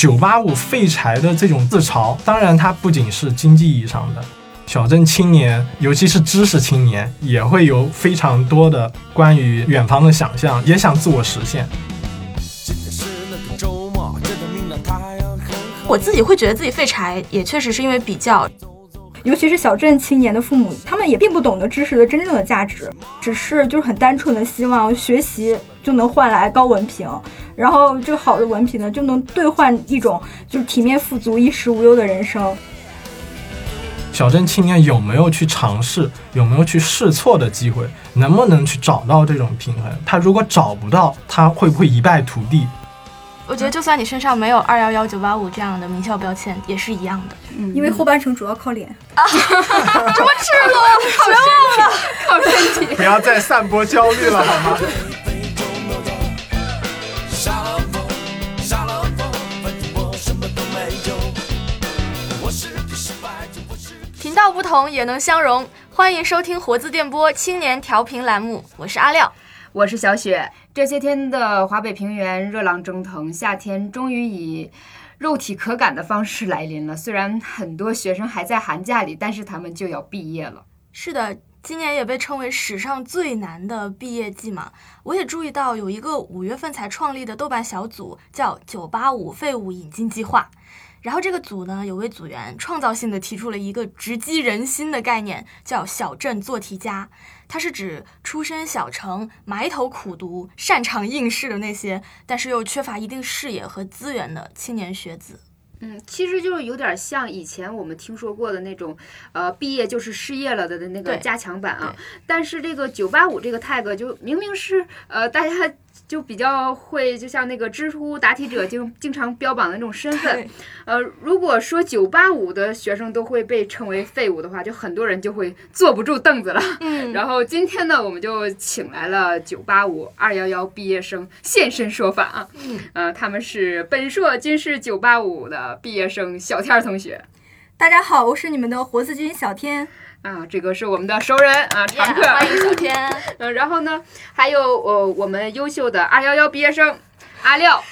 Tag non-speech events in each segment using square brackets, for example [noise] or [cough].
九八五废柴的这种自嘲，当然它不仅是经济意义上的，小镇青年，尤其是知识青年，也会有非常多的关于远方的想象，也想自我实现。我自己会觉得自己废柴，也确实是因为比较。尤其是小镇青年的父母，他们也并不懂得知识的真正的价值，只是就是很单纯的希望学习就能换来高文凭，然后这个好的文凭呢就能兑换一种就是体面富足、衣食无忧的人生。小镇青年有没有去尝试，有没有去试错的机会，能不能去找到这种平衡？他如果找不到，他会不会一败涂地？我觉得，就算你身上没有二幺幺九八五这样的名校标签，也是一样的。嗯，因为后半程主要靠脸。啊，这么赤裸，别忘了靠身体。不要再散播焦虑了，好吗？道不同也能相融，欢迎收听活字电波青年调频栏目，我是阿廖。我是小雪。这些天的华北平原热浪蒸腾，夏天终于以肉体可感的方式来临了。虽然很多学生还在寒假里，但是他们就要毕业了。是的，今年也被称为史上最难的毕业季嘛。我也注意到有一个五月份才创立的豆瓣小组，叫“九八五废物引进计划”。然后这个组呢，有位组员创造性的提出了一个直击人心的概念，叫“小镇做题家”。它是指出身小城、埋头苦读、擅长应试的那些，但是又缺乏一定视野和资源的青年学子。嗯，其实就是有点像以前我们听说过的那种，呃，毕业就是失业了的的那个加强版啊。但是这个九八五这个 tag 就明明是呃大家。就比较会，就像那个知乎答题者经经常标榜的那种身份，呃，如果说九八五的学生都会被称为废物的话，就很多人就会坐不住凳子了。嗯，然后今天呢，我们就请来了九八五二幺幺毕业生现身说法啊。嗯，呃，他们是本硕军事九八五的毕业生小天同学。大家好，我是你们的活字军小天。啊，这个是我们的熟人啊，常客，欢迎小天。[laughs] 嗯，然后呢，还有呃，我们优秀的二幺幺毕业生阿廖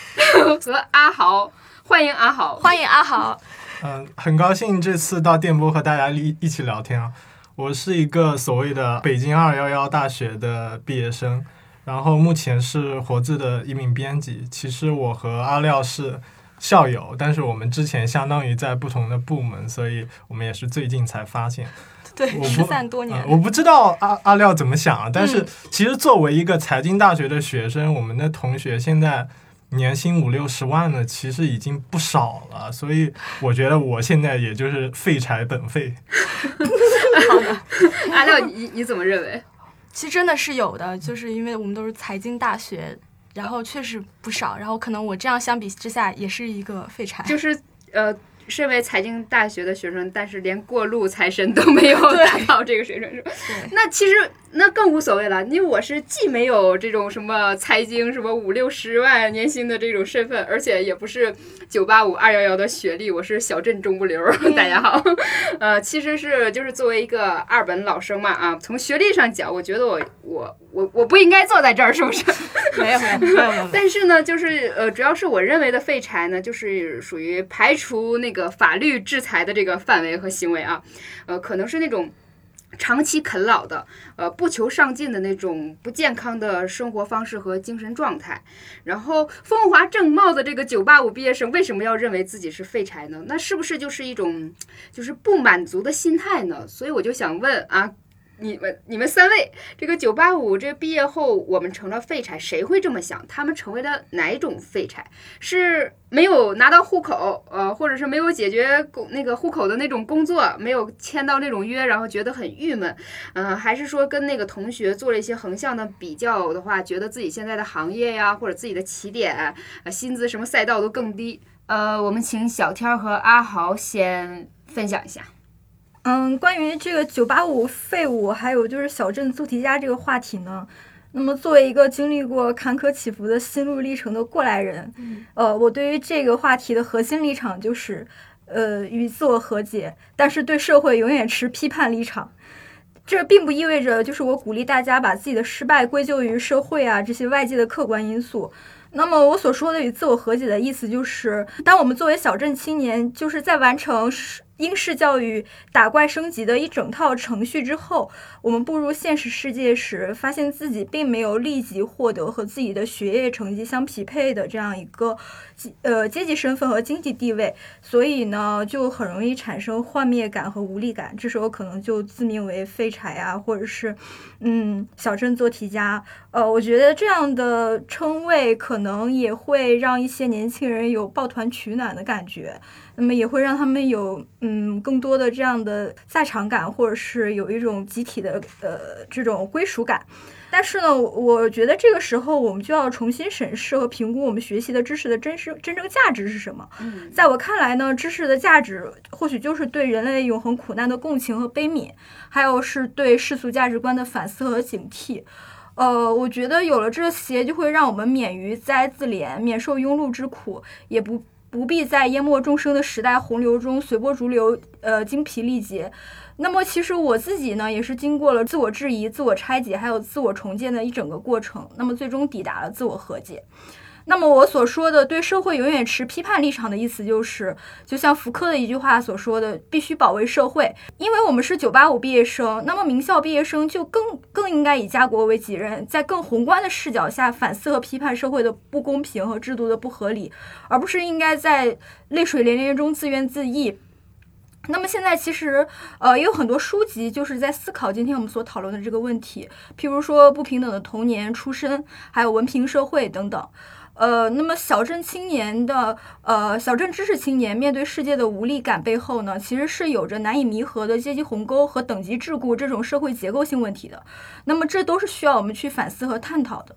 和阿豪，欢迎阿豪，欢迎阿豪。[laughs] 嗯，很高兴这次到电波和大家一一起聊天啊。我是一个所谓的北京二幺幺大学的毕业生，然后目前是活字的一名编辑。其实我和阿廖是校友，但是我们之前相当于在不同的部门，所以我们也是最近才发现。对，失散多年。我不知道阿阿廖怎么想啊，但是其实作为一个财经大学的学生，我们的同学现在年薪五六十万的，其实已经不少了。所以我觉得我现在也就是废柴本废。[laughs] 好的，[laughs] 阿廖，你你怎么认为？其实真的是有的，就是因为我们都是财经大学，然后确实不少，然后可能我这样相比之下也是一个废柴。就是呃。身为财经大学的学生，但是连过路财神都没有 [laughs] 达到这个水准，是吧？那其实那更无所谓了。因为我是既没有这种什么财经什么五六十万年薪的这种身份，而且也不是九八五二幺幺的学历，我是小镇中不溜。[laughs] 大家好，呃，其实是就是作为一个二本老生嘛啊，从学历上讲，我觉得我我我我不应该坐在这儿，是不是？没有没有没有。[laughs] 但是呢，就是呃，主要是我认为的废柴呢，就是属于排除那个。法律制裁的这个范围和行为啊，呃，可能是那种长期啃老的，呃，不求上进的那种不健康的生活方式和精神状态。然后，风华正茂的这个九八五毕业生为什么要认为自己是废柴呢？那是不是就是一种就是不满足的心态呢？所以我就想问啊。你们你们三位，这个九八五这毕业后，我们成了废柴，谁会这么想？他们成为了哪种废柴？是没有拿到户口，呃，或者是没有解决工那个户口的那种工作，没有签到那种约，然后觉得很郁闷，嗯，还是说跟那个同学做了一些横向的比较的话，觉得自己现在的行业呀，或者自己的起点，呃，薪资什么赛道都更低？呃，我们请小天和阿豪先分享一下。嗯，关于这个九八五废物，还有就是小镇做题家这个话题呢，那么作为一个经历过坎坷起伏的心路历程的过来人，呃，我对于这个话题的核心立场就是，呃，与自我和解，但是对社会永远持批判立场。这并不意味着就是我鼓励大家把自己的失败归咎于社会啊这些外界的客观因素。那么我所说的与自我和解的意思，就是当我们作为小镇青年，就是在完成英式教育打怪升级的一整套程序之后，我们步入现实世界时，发现自己并没有立即获得和自己的学业成绩相匹配的这样一个呃阶级身份和经济地位，所以呢，就很容易产生幻灭感和无力感。这时候可能就自命为废柴啊，或者是嗯小镇做题家。呃，我觉得这样的称谓可能也会让一些年轻人有抱团取暖的感觉。那么也会让他们有嗯更多的这样的在场感，或者是有一种集体的呃这种归属感。但是呢，我觉得这个时候我们就要重新审视和评估我们学习的知识的真实真正价值是什么。在我看来呢，知识的价值或许就是对人类永恒苦难的共情和悲悯，还有是对世俗价值观的反思和警惕。呃，我觉得有了这些，就会让我们免于灾自怜，免受庸碌之苦，也不。不必在淹没众生的时代洪流中随波逐流，呃，精疲力竭。那么，其实我自己呢，也是经过了自我质疑、自我拆解，还有自我重建的一整个过程。那么，最终抵达了自我和解。那么我所说的对社会永远持批判立场的意思，就是就像福柯的一句话所说的，必须保卫社会，因为我们是九八五毕业生，那么名校毕业生就更更应该以家国为己任，在更宏观的视角下反思和批判社会的不公平和制度的不合理，而不是应该在泪水连连中自怨自艾。那么现在其实呃也有很多书籍就是在思考今天我们所讨论的这个问题，譬如说不平等的童年、出身，还有文凭社会等等。呃，那么小镇青年的呃小镇知识青年面对世界的无力感背后呢，其实是有着难以弥合的阶级鸿沟和等级桎梏这种社会结构性问题的。那么这都是需要我们去反思和探讨的。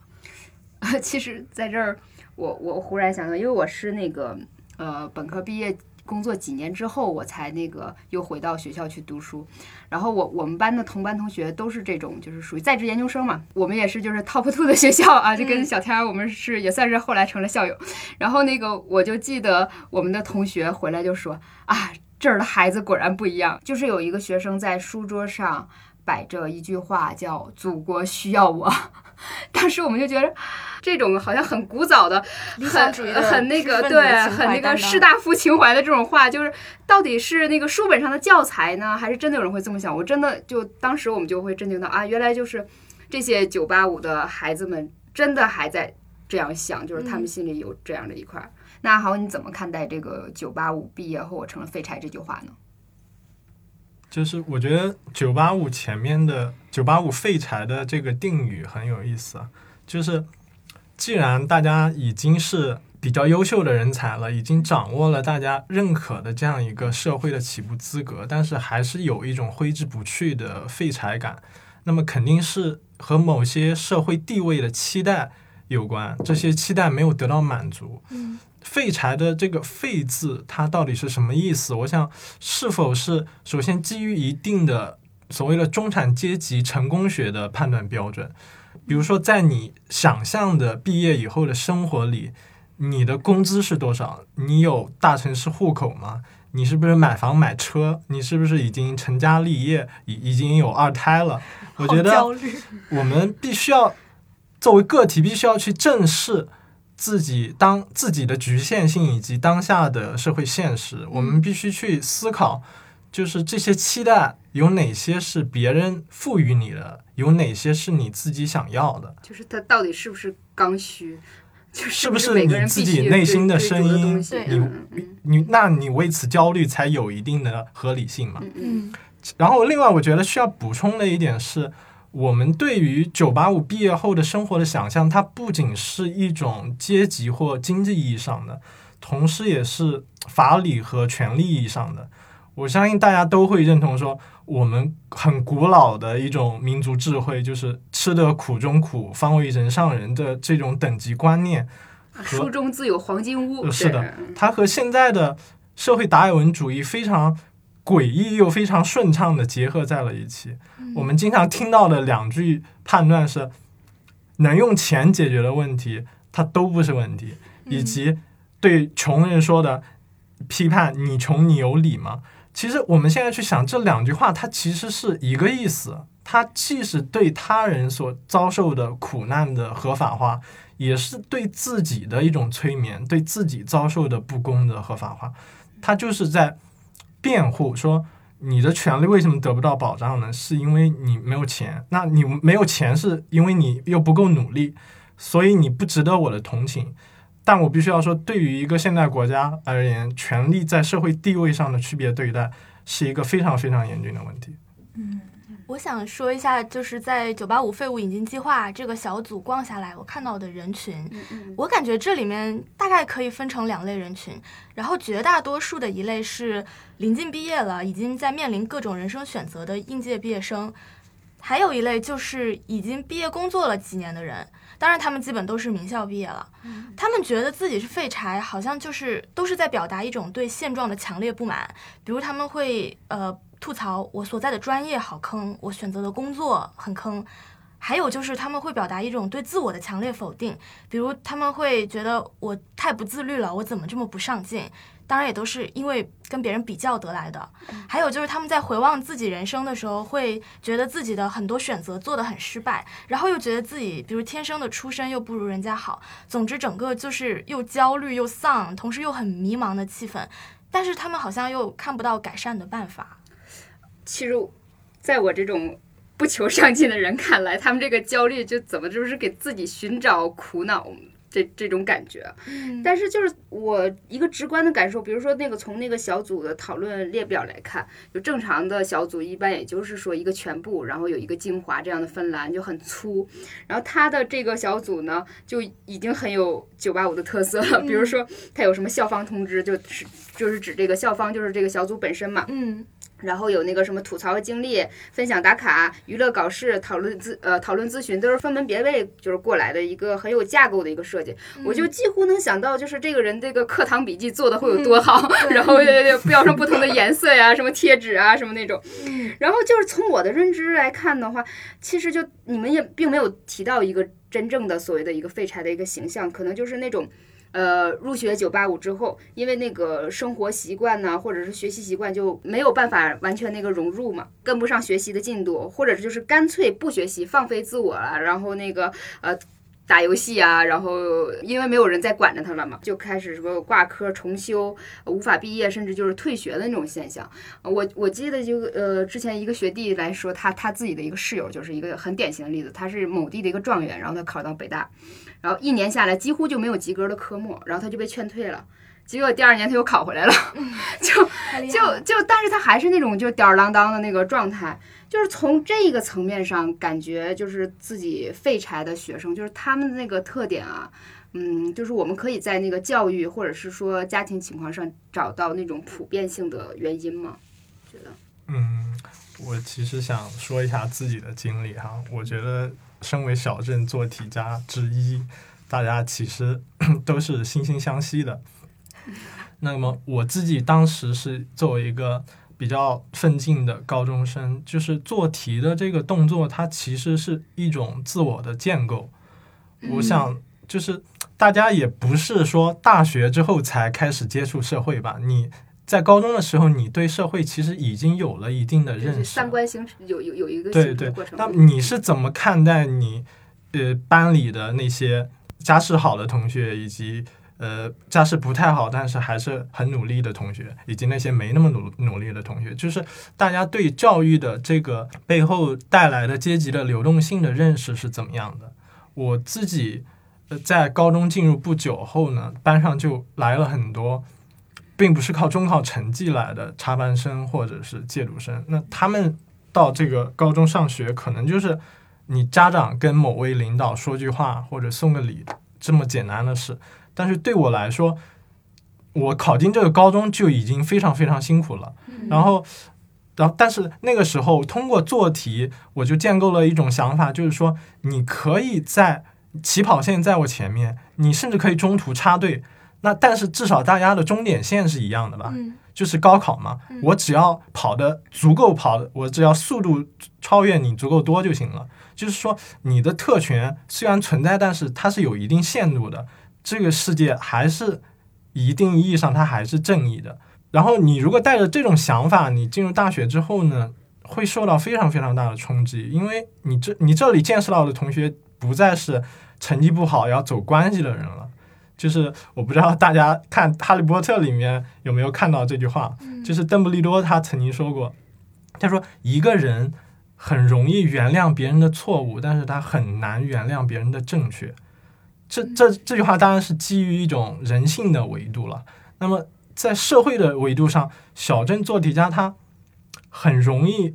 [laughs] 其实在这儿，我我忽然想到，因为我是那个呃本科毕业。工作几年之后，我才那个又回到学校去读书。然后我我们班的同班同学都是这种，就是属于在职研究生嘛。我们也是就是 top two 的学校啊，就跟小天儿我们是也算是后来成了校友。然后那个我就记得我们的同学回来就说啊，这儿的孩子果然不一样。就是有一个学生在书桌上摆着一句话，叫“祖国需要我”。[laughs] 当时我们就觉得，这种好像很古早的、很很那个，对，很那个士大夫情怀的这种话，就是到底是那个书本上的教材呢，还是真的有人会这么想？我真的就当时我们就会震惊到啊，原来就是这些九八五的孩子们真的还在这样想，就是他们心里有这样的一块。那好，你怎么看待这个九八五毕业后我成了废柴这句话呢？就是我觉得“九八五”前面的“九八五废柴”的这个定语很有意思。就是既然大家已经是比较优秀的人才了，已经掌握了大家认可的这样一个社会的起步资格，但是还是有一种挥之不去的废柴感，那么肯定是和某些社会地位的期待有关。这些期待没有得到满足。嗯。废柴的这个“废”字，它到底是什么意思？我想，是否是首先基于一定的所谓的中产阶级成功学的判断标准？比如说，在你想象的毕业以后的生活里，你的工资是多少？你有大城市户口吗？你是不是买房买车？你是不是已经成家立业，已已经有二胎了？我觉得，我们必须要作为个体，必须要去正视。自己当自己的局限性以及当下的社会现实，我们必须去思考，就是这些期待有哪些是别人赋予你的，有哪些是你自己想要的。就是它到底是不是刚需？是不是你自己内心的声音？你你，那你为此焦虑才有一定的合理性嘛？嗯。然后，另外我觉得需要补充的一点是。我们对于九八五毕业后的生活的想象，它不仅是一种阶级或经济意义上的，同时也是法理和权利意义上的。我相信大家都会认同说，我们很古老的一种民族智慧，就是吃得苦中苦，方为人上人的这种等级观念。书中自有黄金屋。是的，它和现在的社会达尔文主义非常。诡异又非常顺畅的结合在了一起。我们经常听到的两句判断是：能用钱解决的问题，它都不是问题；以及对穷人说的批判：“你穷，你有理吗？”其实我们现在去想这两句话，它其实是一个意思。它既是对他人所遭受的苦难的合法化，也是对自己的一种催眠，对自己遭受的不公的合法化。它就是在辩护说，你的权利为什么得不到保障呢？是因为你没有钱。那你没有钱，是因为你又不够努力，所以你不值得我的同情。但我必须要说，对于一个现代国家而言，权力在社会地位上的区别对待，是一个非常非常严峻的问题。嗯。我想说一下，就是在九八五废物引进计划这个小组逛下来，我看到的人群，我感觉这里面大概可以分成两类人群。然后绝大多数的一类是临近毕业了，已经在面临各种人生选择的应届毕业生，还有一类就是已经毕业工作了几年的人。当然，他们基本都是名校毕业了。他们觉得自己是废柴，好像就是都是在表达一种对现状的强烈不满。比如他们会呃。吐槽我所在的专业好坑，我选择的工作很坑，还有就是他们会表达一种对自我的强烈否定，比如他们会觉得我太不自律了，我怎么这么不上进？当然也都是因为跟别人比较得来的。还有就是他们在回望自己人生的时候，会觉得自己的很多选择做得很失败，然后又觉得自己比如天生的出身又不如人家好，总之整个就是又焦虑又丧，同时又很迷茫的气氛。但是他们好像又看不到改善的办法。其实，在我这种不求上进的人看来，他们这个焦虑就怎么就是给自己寻找苦恼这这种感觉。但是就是我一个直观的感受，比如说那个从那个小组的讨论列表来看，就正常的小组一般也就是说一个全部，然后有一个精华这样的分栏就很粗。然后他的这个小组呢，就已经很有九八五的特色了。比如说他有什么校方通知，就是就是指这个校方就是这个小组本身嘛。嗯。然后有那个什么吐槽经历、分享打卡、娱乐搞事、讨论咨呃讨论咨询，都是分门别类就是过来的一个很有架构的一个设计。我就几乎能想到，就是这个人这个课堂笔记做的会有多好，然后标上不同的颜色呀，什么贴纸啊，什么那种。然后就是从我的认知来看的话，其实就你们也并没有提到一个真正的所谓的一个废柴的一个形象，可能就是那种。呃，入学九八五之后，因为那个生活习惯呢，或者是学习习惯就没有办法完全那个融入嘛，跟不上学习的进度，或者就是干脆不学习，放飞自我了，然后那个呃打游戏啊，然后因为没有人再管着他了嘛，就开始什么挂科、重修、无法毕业，甚至就是退学的那种现象。我我记得就呃之前一个学弟来说，他他自己的一个室友就是一个很典型的例子，他是某地的一个状元，然后他考到北大。然后一年下来几乎就没有及格的科目，然后他就被劝退了。结果第二年他又考回来了，[laughs] 就就就，但是他还是那种就吊儿郎当的那个状态。就是从这个层面上感觉，就是自己废柴的学生，就是他们的那个特点啊，嗯，就是我们可以在那个教育或者是说家庭情况上找到那种普遍性的原因吗？觉得？嗯，我其实想说一下自己的经历哈，我觉得。身为小镇做题家之一，大家其实 [clears throat] 都是惺惺相惜的。[laughs] 那么我自己当时是作为一个比较奋进的高中生，就是做题的这个动作，它其实是一种自我的建构。我想，就是大家也不是说大学之后才开始接触社会吧？你。在高中的时候，你对社会其实已经有了一定的认识，三观形成有有有一个对对。那你是怎么看待你呃班里的那些家世好的同学，以及呃家世不太好但是还是很努力的同学，以及那些没那么努努力的同学？就是大家对教育的这个背后带来的阶级的流动性的认识是怎么样的？我自己呃在高中进入不久后呢，班上就来了很多。并不是靠中考成绩来的插班生或者是借读生，那他们到这个高中上学，可能就是你家长跟某位领导说句话或者送个礼这么简单的事。但是对我来说，我考进这个高中就已经非常非常辛苦了。然后，然后，但是那个时候通过做题，我就建构了一种想法，就是说你可以在起跑线在我前面，你甚至可以中途插队。那但是至少大家的终点线是一样的吧？就是高考嘛。我只要跑的足够跑，我只要速度超越你足够多就行了。就是说，你的特权虽然存在，但是它是有一定限度的。这个世界还是一定意义上它还是正义的。然后你如果带着这种想法，你进入大学之后呢，会受到非常非常大的冲击，因为你这你这里见识到的同学不再是成绩不好要走关系的人了。就是我不知道大家看《哈利波特》里面有没有看到这句话，就是邓布利多他曾经说过，他说一个人很容易原谅别人的错误，但是他很难原谅别人的正确。这这这句话当然是基于一种人性的维度了。那么在社会的维度上，小镇做题家他很容易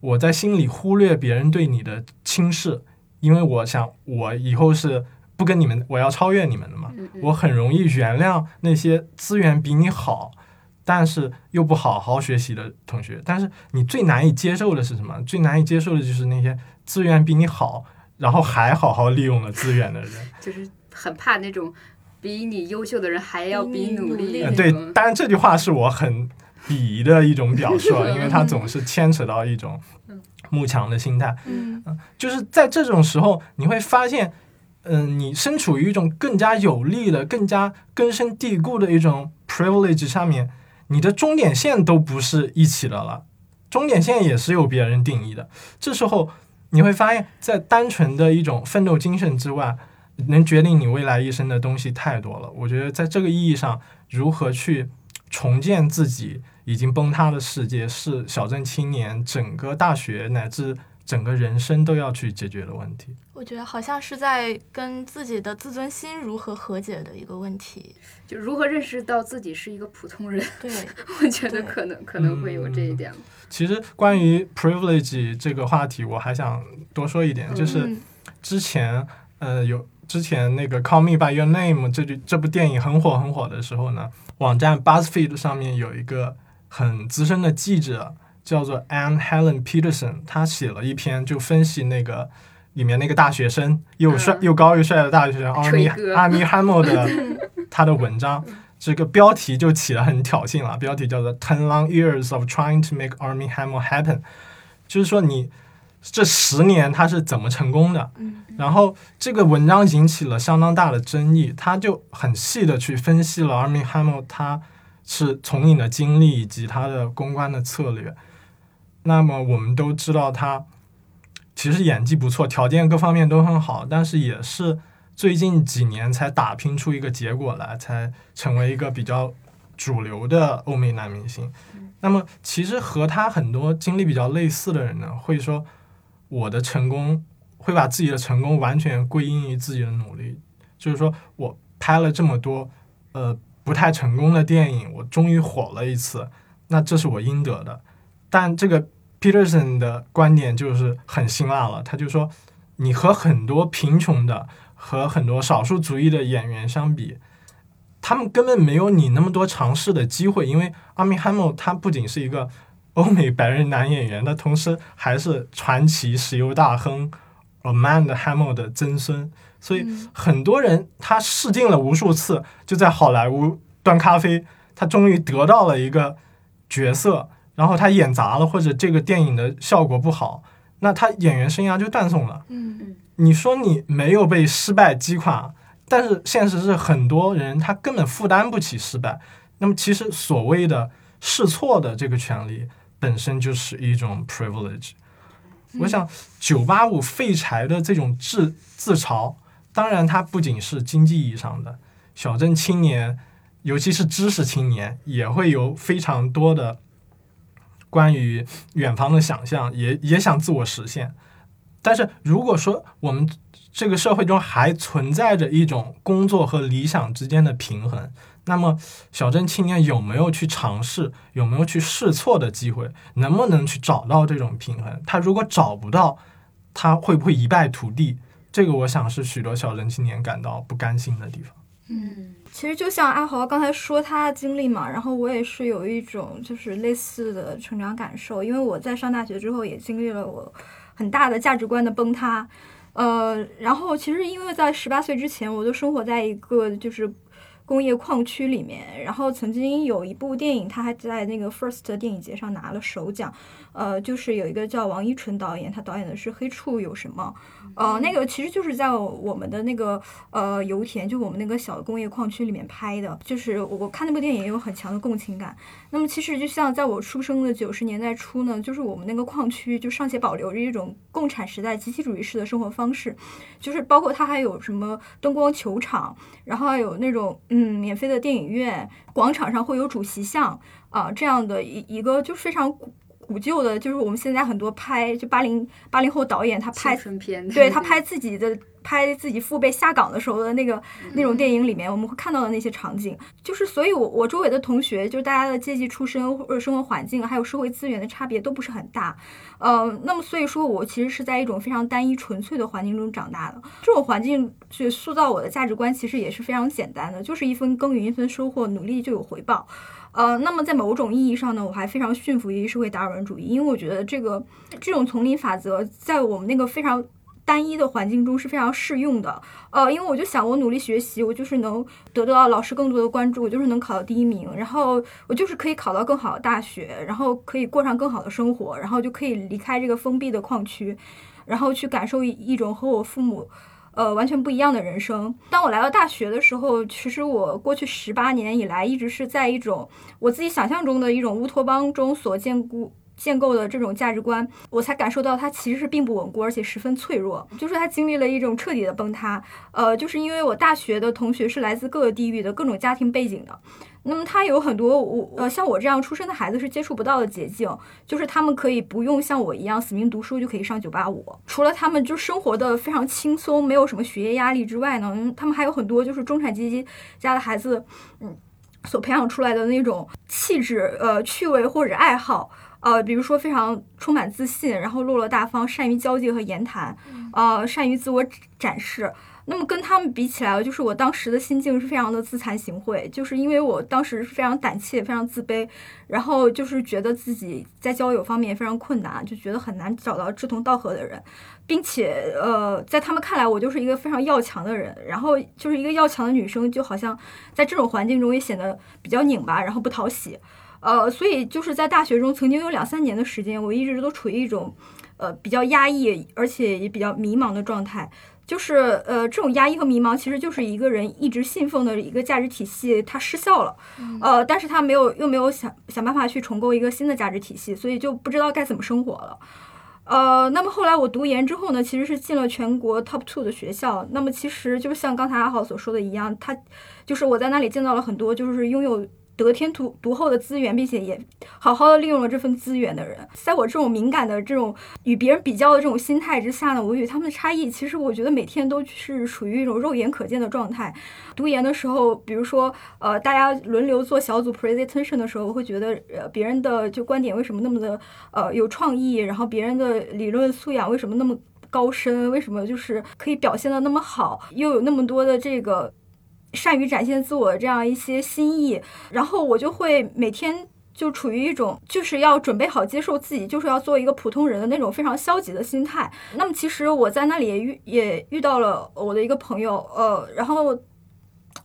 我在心里忽略别人对你的轻视，因为我想我以后是不跟你们，我要超越你们的嘛。我很容易原谅那些资源比你好，但是又不好好学习的同学。但是你最难以接受的是什么？最难以接受的就是那些资源比你好，然后还好好利用了资源的人。就是很怕那种比你优秀的人还要比努力。对，当然这句话是我很鄙夷的一种表述，因为它总是牵扯到一种慕强的心态。嗯，就是在这种时候，你会发现。嗯，你身处于一种更加有利的、更加根深蒂固的一种 privilege 上面，你的终点线都不是一起的了，终点线也是由别人定义的。这时候你会发现，在单纯的一种奋斗精神之外，能决定你未来一生的东西太多了。我觉得，在这个意义上，如何去重建自己已经崩塌的世界，是小镇青年整个大学乃至。整个人生都要去解决的问题，我觉得好像是在跟自己的自尊心如何和解的一个问题，就如何认识到自己是一个普通人。对，[laughs] 我觉得可能可能会有这一点。其实关于 privilege 这个话题，我还想多说一点，就是之前呃有之前那个 Call Me by Your Name 这句这部电影很火很火的时候呢，网站 Buzzfeed 上面有一个很资深的记者。叫做 Anne Helen Peterson，他写了一篇就分析那个里面那个大学生又帅又高又帅的大学生 Army Army Hammer 的他的文章，这个标题就起得很挑衅了，标题叫做 Ten Long Years of Trying to Make Army Hammer Happen，就是说你这十年他是怎么成功的。然后这个文章引起了相当大的争议，他就很细的去分析了 Army Hammer 他是从影的经历以及他的公关的策略。那么我们都知道他其实演技不错，条件各方面都很好，但是也是最近几年才打拼出一个结果来，才成为一个比较主流的欧美男明星。那么其实和他很多经历比较类似的人呢，会说我的成功会把自己的成功完全归因于自己的努力，就是说我拍了这么多呃不太成功的电影，我终于火了一次，那这是我应得的。但这个。Peterson 的观点就是很辛辣了，他就说，你和很多贫穷的和很多少数族裔的演员相比，他们根本没有你那么多尝试的机会，因为阿米哈默他不仅是一个欧美白人男演员，他同时还是传奇石油大亨 Amand Hammer 的曾孙，所以很多人他试镜了无数次，就在好莱坞端咖啡，他终于得到了一个角色。然后他演砸了，或者这个电影的效果不好，那他演员生涯就断送了。嗯嗯，你说你没有被失败击垮，但是现实是很多人他根本负担不起失败。那么其实所谓的试错的这个权利本身就是一种 privilege。我想九八五废柴的这种自自嘲，当然它不仅是经济意义上的，小镇青年，尤其是知识青年，也会有非常多的。关于远方的想象，也也想自我实现。但是如果说我们这个社会中还存在着一种工作和理想之间的平衡，那么小镇青年有没有去尝试，有没有去试错的机会，能不能去找到这种平衡？他如果找不到，他会不会一败涂地？这个我想是许多小镇青年感到不甘心的地方。嗯。其实就像阿豪刚才说他的经历嘛，然后我也是有一种就是类似的成长感受，因为我在上大学之后也经历了我很大的价值观的崩塌，呃，然后其实因为在十八岁之前，我都生活在一个就是工业矿区里面。然后曾经有一部电影，他还在那个 First 电影节上拿了首奖。呃，就是有一个叫王一淳导演，他导演的是《黑处有什么》。呃，那个其实就是在我们的那个呃油田，就我们那个小的工业矿区里面拍的。就是我看那部电影也有很强的共情感。那么其实就像在我出生的九十年代初呢，就是我们那个矿区就尚且保留着一种共产时代集体主义式的生活方式，就是包括它还有什么灯光球场，然后还有那种嗯免费的电影院，广场上会有主席像啊这样的一一个就非常古。古旧的，就是我们现在很多拍就八零八零后导演他拍对 [laughs] 他拍自己的拍自己父辈下岗的时候的那个那种电影里面，我们会看到的那些场景，就是所以，我我周围的同学，就是大家的阶级出身或者生活环境还有社会资源的差别都不是很大，呃，那么所以说我其实是在一种非常单一纯粹的环境中长大的，这种环境去塑造我的价值观其实也是非常简单的，就是一分耕耘一分收获，努力就有回报。呃，那么在某种意义上呢，我还非常驯服于社会达尔文主义，因为我觉得这个这种丛林法则在我们那个非常单一的环境中是非常适用的。呃，因为我就想，我努力学习，我就是能得到老师更多的关注，我就是能考到第一名，然后我就是可以考到更好的大学，然后可以过上更好的生活，然后就可以离开这个封闭的矿区，然后去感受一一种和我父母。呃，完全不一样的人生。当我来到大学的时候，其实我过去十八年以来一直是在一种我自己想象中的一种乌托邦中所建固、建构的这种价值观，我才感受到它其实是并不稳固，而且十分脆弱。就是它经历了一种彻底的崩塌。呃，就是因为我大学的同学是来自各个地域的各种家庭背景的。那么他有很多我呃像我这样出生的孩子是接触不到的捷径，就是他们可以不用像我一样死命读书就可以上九八五。除了他们就生活的非常轻松，没有什么学业压力之外呢，他们还有很多就是中产阶级家的孩子，嗯，所培养出来的那种气质、呃趣味或者爱好，呃，比如说非常充满自信，然后落落大方，善于交际和言谈，呃，善于自我展示。那么跟他们比起来，就是我当时的心境是非常的自惭形秽，就是因为我当时是非常胆怯、非常自卑，然后就是觉得自己在交友方面非常困难，就觉得很难找到志同道合的人，并且呃，在他们看来，我就是一个非常要强的人，然后就是一个要强的女生，就好像在这种环境中也显得比较拧巴，然后不讨喜，呃，所以就是在大学中曾经有两三年的时间，我一直都处于一种呃比较压抑，而且也比较迷茫的状态。就是呃，这种压抑和迷茫，其实就是一个人一直信奉的一个价值体系，它失效了，呃，但是他没有又没有想想办法去重构一个新的价值体系，所以就不知道该怎么生活了，呃，那么后来我读研之后呢，其实是进了全国 top two 的学校，那么其实就像刚才阿豪所说的一样，他就是我在那里见到了很多就是拥有。得天独独厚的资源，并且也好好的利用了这份资源的人，在我这种敏感的这种与别人比较的这种心态之下呢，我与他们的差异，其实我觉得每天都是处于一种肉眼可见的状态。读研的时候，比如说呃，大家轮流做小组 presentation 的时候，我会觉得呃，别人的就观点为什么那么的呃有创意，然后别人的理论素养为什么那么高深，为什么就是可以表现的那么好，又有那么多的这个。善于展现自我的这样一些心意，然后我就会每天就处于一种就是要准备好接受自己就是要做一个普通人的那种非常消极的心态。那么其实我在那里也遇也遇到了我的一个朋友，呃，然后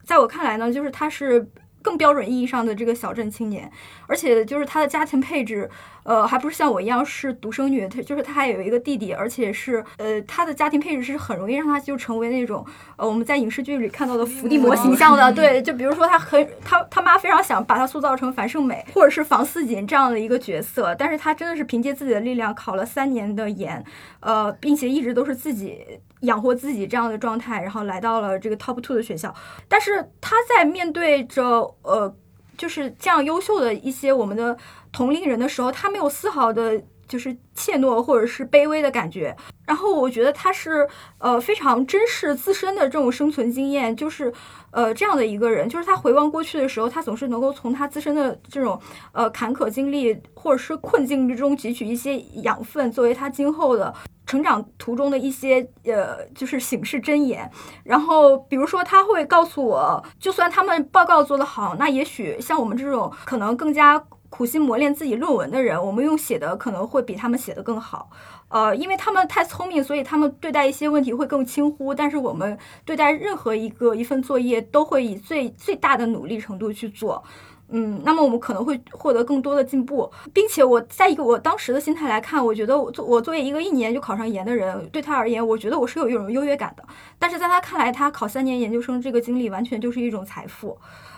在我看来呢，就是他是更标准意义上的这个小镇青年，而且就是他的家庭配置。呃，还不是像我一样是独生女，他就是他还有一个弟弟，而且是呃，他的家庭配置是很容易让他就成为那种呃，我们在影视剧里看到的伏地魔形象的。[laughs] 对，就比如说他很他他妈非常想把他塑造成樊胜美或者是房似锦这样的一个角色，但是他真的是凭借自己的力量考了三年的研，呃，并且一直都是自己养活自己这样的状态，然后来到了这个 top two 的学校。但是他在面对着呃，就是这样优秀的一些我们的。同龄人的时候，他没有丝毫的，就是怯懦或者是卑微的感觉。然后我觉得他是，呃，非常珍视自身的这种生存经验，就是，呃，这样的一个人。就是他回望过去的时候，他总是能够从他自身的这种，呃，坎坷经历或者是困境之中汲取一些养分，作为他今后的成长途中的一些，呃，就是醒世箴言。然后，比如说他会告诉我，就算他们报告做得好，那也许像我们这种可能更加。苦心磨练自己论文的人，我们用写的可能会比他们写的更好。呃，因为他们太聪明，所以他们对待一些问题会更轻忽。但是我们对待任何一个一份作业，都会以最最大的努力程度去做。嗯，那么我们可能会获得更多的进步，并且我在一个我当时的心态来看，我觉得我作我作为一个一年就考上研的人，对他而言，我觉得我是有一种优越感的。但是在他看来，他考三年研究生这个经历完全就是一种财富。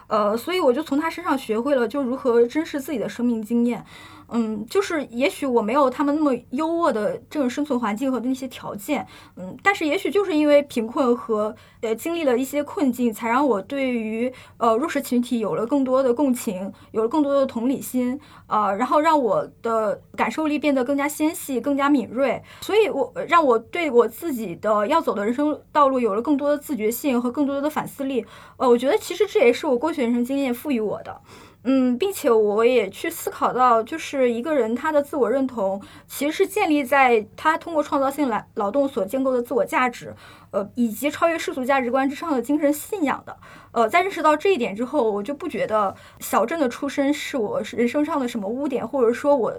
呃，所以我就从他身上学会了就如何珍视自己的生命经验。嗯，就是也许我没有他们那么优渥的这种生存环境和那些条件，嗯，但是也许就是因为贫困和呃经历了一些困境，才让我对于呃弱势群体有了更多的共情，有了更多的同理心，啊，然后让我的感受力变得更加纤细，更加敏锐，所以我让我对我自己的要走的人生道路有了更多的自觉性和更多的反思力。呃，我觉得其实这也是我过去人生经验赋予我的。嗯，并且我也去思考到，就是一个人他的自我认同其实是建立在他通过创造性来劳动所建构的自我价值，呃，以及超越世俗价值观之上的精神信仰的。呃，在认识到这一点之后，我就不觉得小镇的出身是我人生上的什么污点，或者说我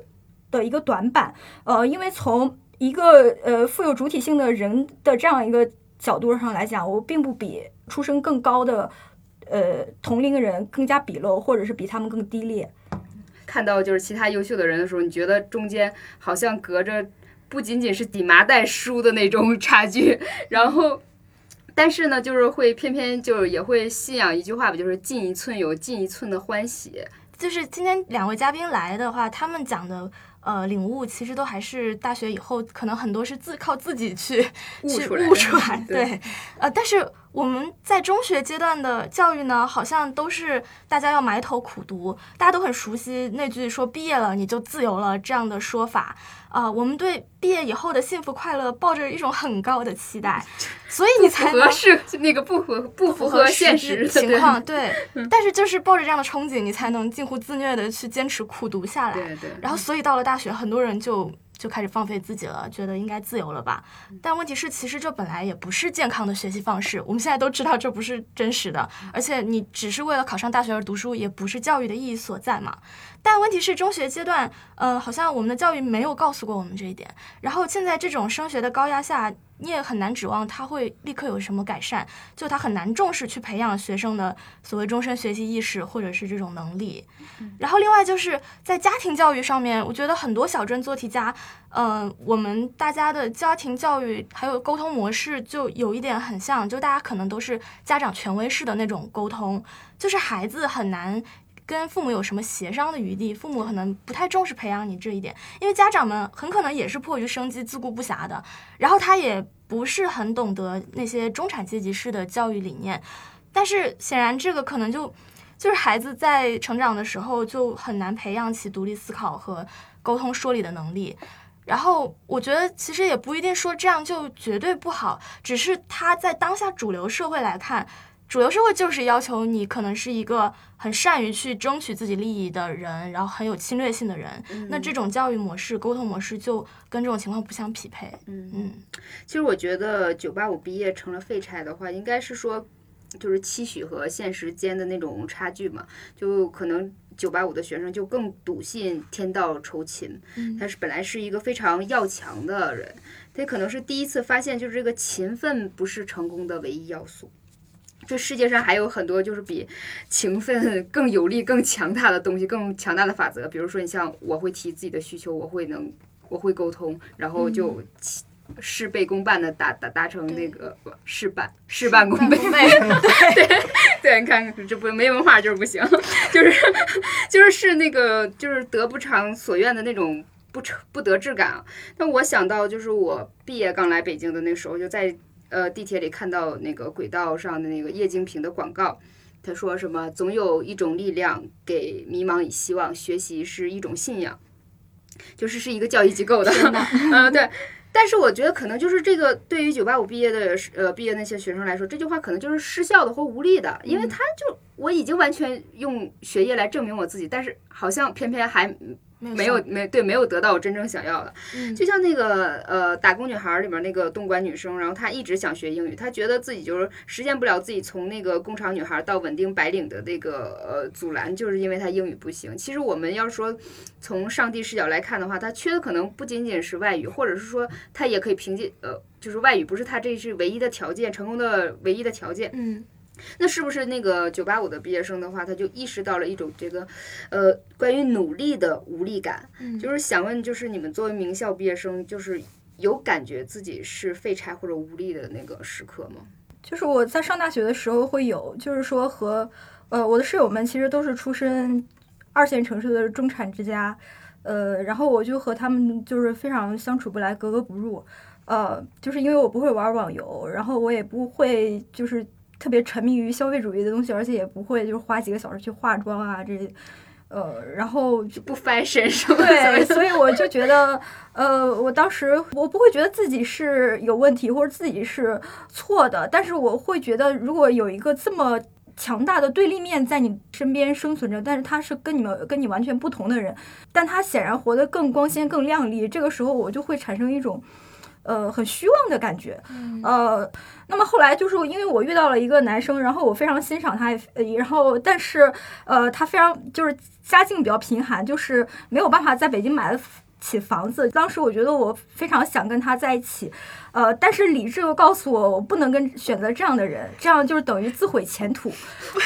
的一个短板。呃，因为从一个呃富有主体性的人的这样一个角度上来讲，我并不比出身更高的。呃，同龄人更加鄙陋，或者是比他们更低劣。看到就是其他优秀的人的时候，你觉得中间好像隔着不仅仅是底麻袋输的那种差距，[laughs] 然后，但是呢，就是会偏偏就是也会信仰一句话吧，就是进一寸有进一寸的欢喜。就是今天两位嘉宾来的话，他们讲的。呃，领悟其实都还是大学以后，可能很多是自靠自己去去悟出来。[laughs] 对，呃，但是我们在中学阶段的教育呢，好像都是大家要埋头苦读，大家都很熟悉那句说毕业了你就自由了这样的说法。啊，我们对毕业以后的幸福快乐抱着一种很高的期待，[laughs] 所以你才合适那个不合不符合现实情况，对。[laughs] 但是就是抱着这样的憧憬，你才能近乎自虐的去坚持苦读下来。对对。然后，所以到了大学，很多人就。就开始放飞自己了，觉得应该自由了吧？但问题是，其实这本来也不是健康的学习方式。我们现在都知道这不是真实的，而且你只是为了考上大学而读书，也不是教育的意义所在嘛。但问题是，中学阶段，呃，好像我们的教育没有告诉过我们这一点。然后现在这种升学的高压下。你也很难指望他会立刻有什么改善，就他很难重视去培养学生的所谓终身学习意识或者是这种能力。然后另外就是在家庭教育上面，我觉得很多小镇做题家，嗯，我们大家的家庭教育还有沟通模式就有一点很像，就大家可能都是家长权威式的那种沟通，就是孩子很难。跟父母有什么协商的余地？父母可能不太重视培养你这一点，因为家长们很可能也是迫于生计自顾不暇的，然后他也不是很懂得那些中产阶级式的教育理念。但是显然这个可能就就是孩子在成长的时候就很难培养起独立思考和沟通说理的能力。然后我觉得其实也不一定说这样就绝对不好，只是他在当下主流社会来看。主流社会就是要求你可能是一个很善于去争取自己利益的人，然后很有侵略性的人。那这种教育模式、沟通模式就跟这种情况不相匹配。嗯嗯，其实我觉得九八五毕业成了废柴的话，应该是说就是期许和现实间的那种差距嘛。就可能九八五的学生就更笃信天道酬勤，他是本来是一个非常要强的人，他可能是第一次发现，就是这个勤奋不是成功的唯一要素。这世界上还有很多就是比勤奋更有力、更强大的东西，更强大的法则。比如说，你像我会提自己的需求，我会能，我会沟通，然后就事倍功半的达达达成那个事半事半功倍。[laughs] 对对，你看这不没文化就是不行，就是就是是那个就是得不偿所愿的那种不成不得志感。那我想到就是我毕业刚来北京的那时候，就在。呃，地铁里看到那个轨道上的那个液晶屏的广告，他说什么？总有一种力量给迷茫以希望，学习是一种信仰，就是是一个教育机构的。[laughs] 嗯，对。但是我觉得可能就是这个，对于九八五毕业的呃毕业那些学生来说，这句话可能就是失效的或无力的，因为他就我已经完全用学业来证明我自己，但是好像偏偏还没有没对没有得到我真正想要的，嗯就像那个呃打工女孩儿里面那个东莞女生，然后她一直想学英语，她觉得自己就是实现不了自己从那个工厂女孩儿到稳定白领的那个呃阻拦，就是因为她英语不行。其实我们要说从上帝视角来看的话，她缺的可能不仅仅是外语，或者是说她也可以凭借呃就是外语不是她这是唯一的条件，成功的唯一的条件。嗯那是不是那个九八五的毕业生的话，他就意识到了一种这个，呃，关于努力的无力感？嗯就是想问，就是你们作为名校毕业生，就是有感觉自己是废柴或者无力的那个时刻吗？就是我在上大学的时候会有，就是说和呃我的室友们其实都是出身二线城市的中产之家，呃，然后我就和他们就是非常相处不来，格格不入。呃，就是因为我不会玩网游，然后我也不会就是特别沉迷于消费主义的东西，而且也不会就是花几个小时去化妆啊这些，呃，然后就不翻身是吗？对，所以我就 [laughs] 觉得，呃，我当时我不会觉得自己是有问题或者自己是错的，但是我会觉得，如果有一个这么强大的对立面在你身边生存着，但是他是跟你们跟你完全不同的人，但他显然活得更光鲜、更亮丽，这个时候我就会产生一种。呃，很虚妄的感觉，呃，那么后来就是因为我遇到了一个男生，然后我非常欣赏他，呃然后但是呃，他非常就是家境比较贫寒，就是没有办法在北京买得起房子。当时我觉得我非常想跟他在一起，呃，但是理智又告诉我，我不能跟选择这样的人，这样就是等于自毁前途，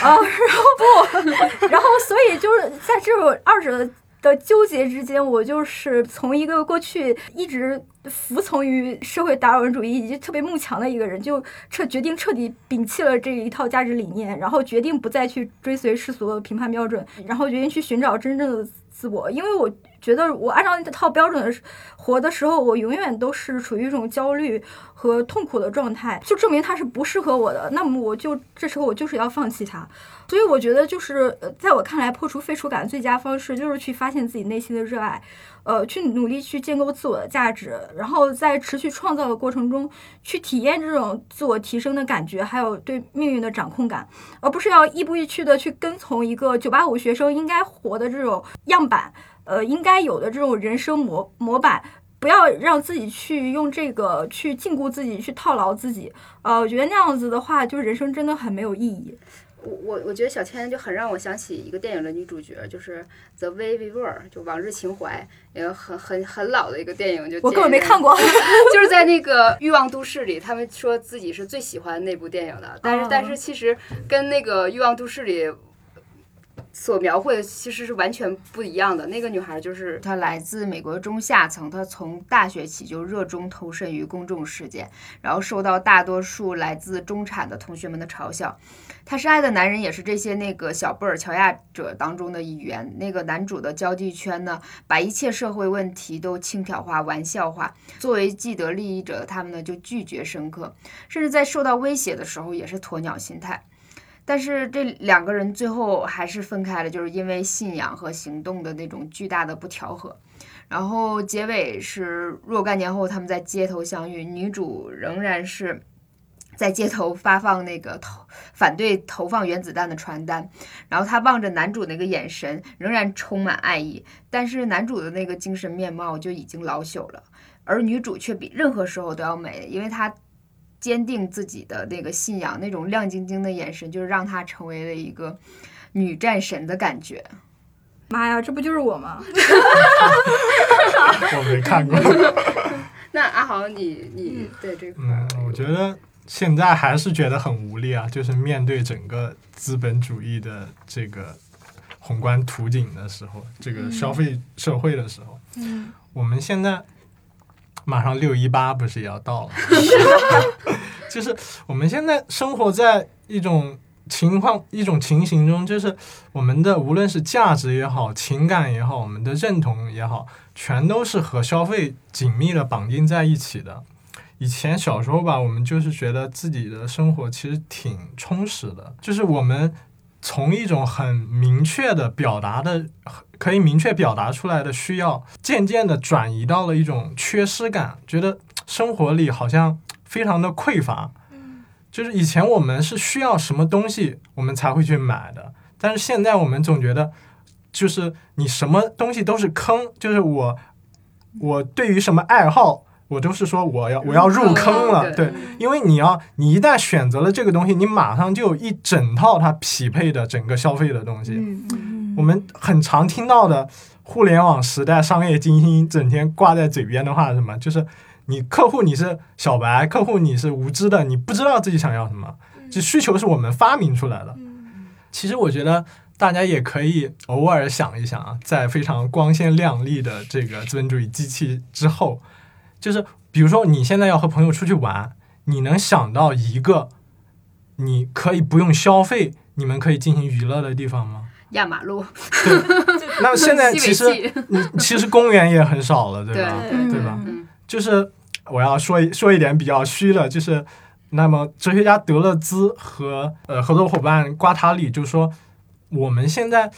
啊、[laughs] 然后不，然后所以就是在这种二者。的纠结之间，我就是从一个过去一直服从于社会达尔文主义以及特别慕强的一个人，就彻决定彻底摒弃了这一套价值理念，然后决定不再去追随世俗的评判标准，然后决定去寻找真正的自我。因为我觉得我按照那套标准的活的时候，我永远都是处于一种焦虑和痛苦的状态，就证明它是不适合我的。那么我就这时候我就是要放弃它。所以我觉得，就是呃，在我看来，破除废除感最佳方式就是去发现自己内心的热爱，呃，去努力去建构自我的价值，然后在持续创造的过程中，去体验这种自我提升的感觉，还有对命运的掌控感，而不是要亦步亦趋的去跟从一个九八五学生应该活的这种样板，呃，应该有的这种人生模模板。不要让自己去用这个去禁锢自己，去套牢自己。呃，我觉得那样子的话，就人生真的很没有意义。我我我觉得小千就很让我想起一个电影的女主角，就是《The Way We Were》，就《往日情怀》，也很很很老的一个电影，就我根本没看过。[laughs] 就是在那个《欲望都市》里，他们说自己是最喜欢那部电影的，但是、哦但是其实跟那个《欲望都市》里。所描绘的其实是完全不一样的。那个女孩就是她来自美国中下层，她从大学起就热衷投身于公众事件，然后受到大多数来自中产的同学们的嘲笑。她深爱的男人，也是这些那个小布尔乔亚者当中的一员。那个男主的交际圈呢，把一切社会问题都轻佻化、玩笑化。作为既得利益者的，他们呢就拒绝深刻，甚至在受到威胁的时候也是鸵鸟心态。但是这两个人最后还是分开了，就是因为信仰和行动的那种巨大的不调和。然后结尾是若干年后，他们在街头相遇，女主仍然是在街头发放那个投反对投放原子弹的传单，然后她望着男主那个眼神仍然充满爱意，但是男主的那个精神面貌就已经老朽了，而女主却比任何时候都要美，因为她。坚定自己的那个信仰，那种亮晶晶的眼神，就是让她成为了一个女战神的感觉。妈呀，这不就是我吗？[laughs] 我没看过。[laughs] 那阿豪，你你对这块嗯，我觉得现在还是觉得很无力啊，就是面对整个资本主义的这个宏观图景的时候，这个消费社会的时候，嗯我们现在马上六一八不是也要到了，[laughs] 就是我们现在生活在一种情况、一种情形中，就是我们的无论是价值也好、情感也好、我们的认同也好，全都是和消费紧密的绑定在一起的。以前小时候吧，我们就是觉得自己的生活其实挺充实的，就是我们从一种很明确的表达的，可以明确表达出来的需要，渐渐的转移到了一种缺失感，觉得生活里好像非常的匮乏。就是以前我们是需要什么东西，我们才会去买的，但是现在我们总觉得就是你什么东西都是坑，就是我我对于什么爱好，我都是说我要我要入坑了，对对，因为你要你一旦选择了这个东西，你马上就有一整套它匹配的整个消费的东西。我们很常听到的互联网时代商业精英整天挂在嘴边的话是什么？就是你客户你是小白，客户你是无知的，你不知道自己想要什么，这需求是我们发明出来的。其实我觉得大家也可以偶尔想一想啊，在非常光鲜亮丽的这个资本主义机器之后，就是比如说你现在要和朋友出去玩，你能想到一个你可以不用消费，你们可以进行娱乐的地方吗？压马路，[laughs] 那现在其实你其实公园也很少了，对吧？对吧？嗯。就是我要说一说一点比较虚的，就是那么哲学家德勒兹和呃合作伙伴瓜塔里就说，我们现在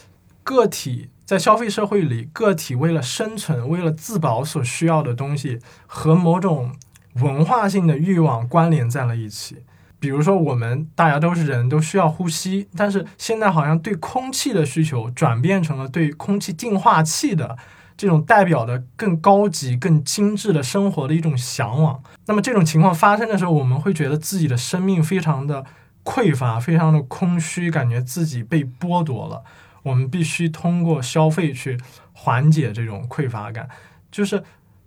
个体在消费社会里，个体为了生存、为了自保所需要的东西，和某种文化性的欲望关联在了一起。比如说，我们大家都是人，都需要呼吸，但是现在好像对空气的需求转变成了对空气净化器的这种代表的更高级、更精致的生活的一种向往。那么这种情况发生的时候，我们会觉得自己的生命非常的匮乏，非常的空虚，感觉自己被剥夺了。我们必须通过消费去缓解这种匮乏感。就是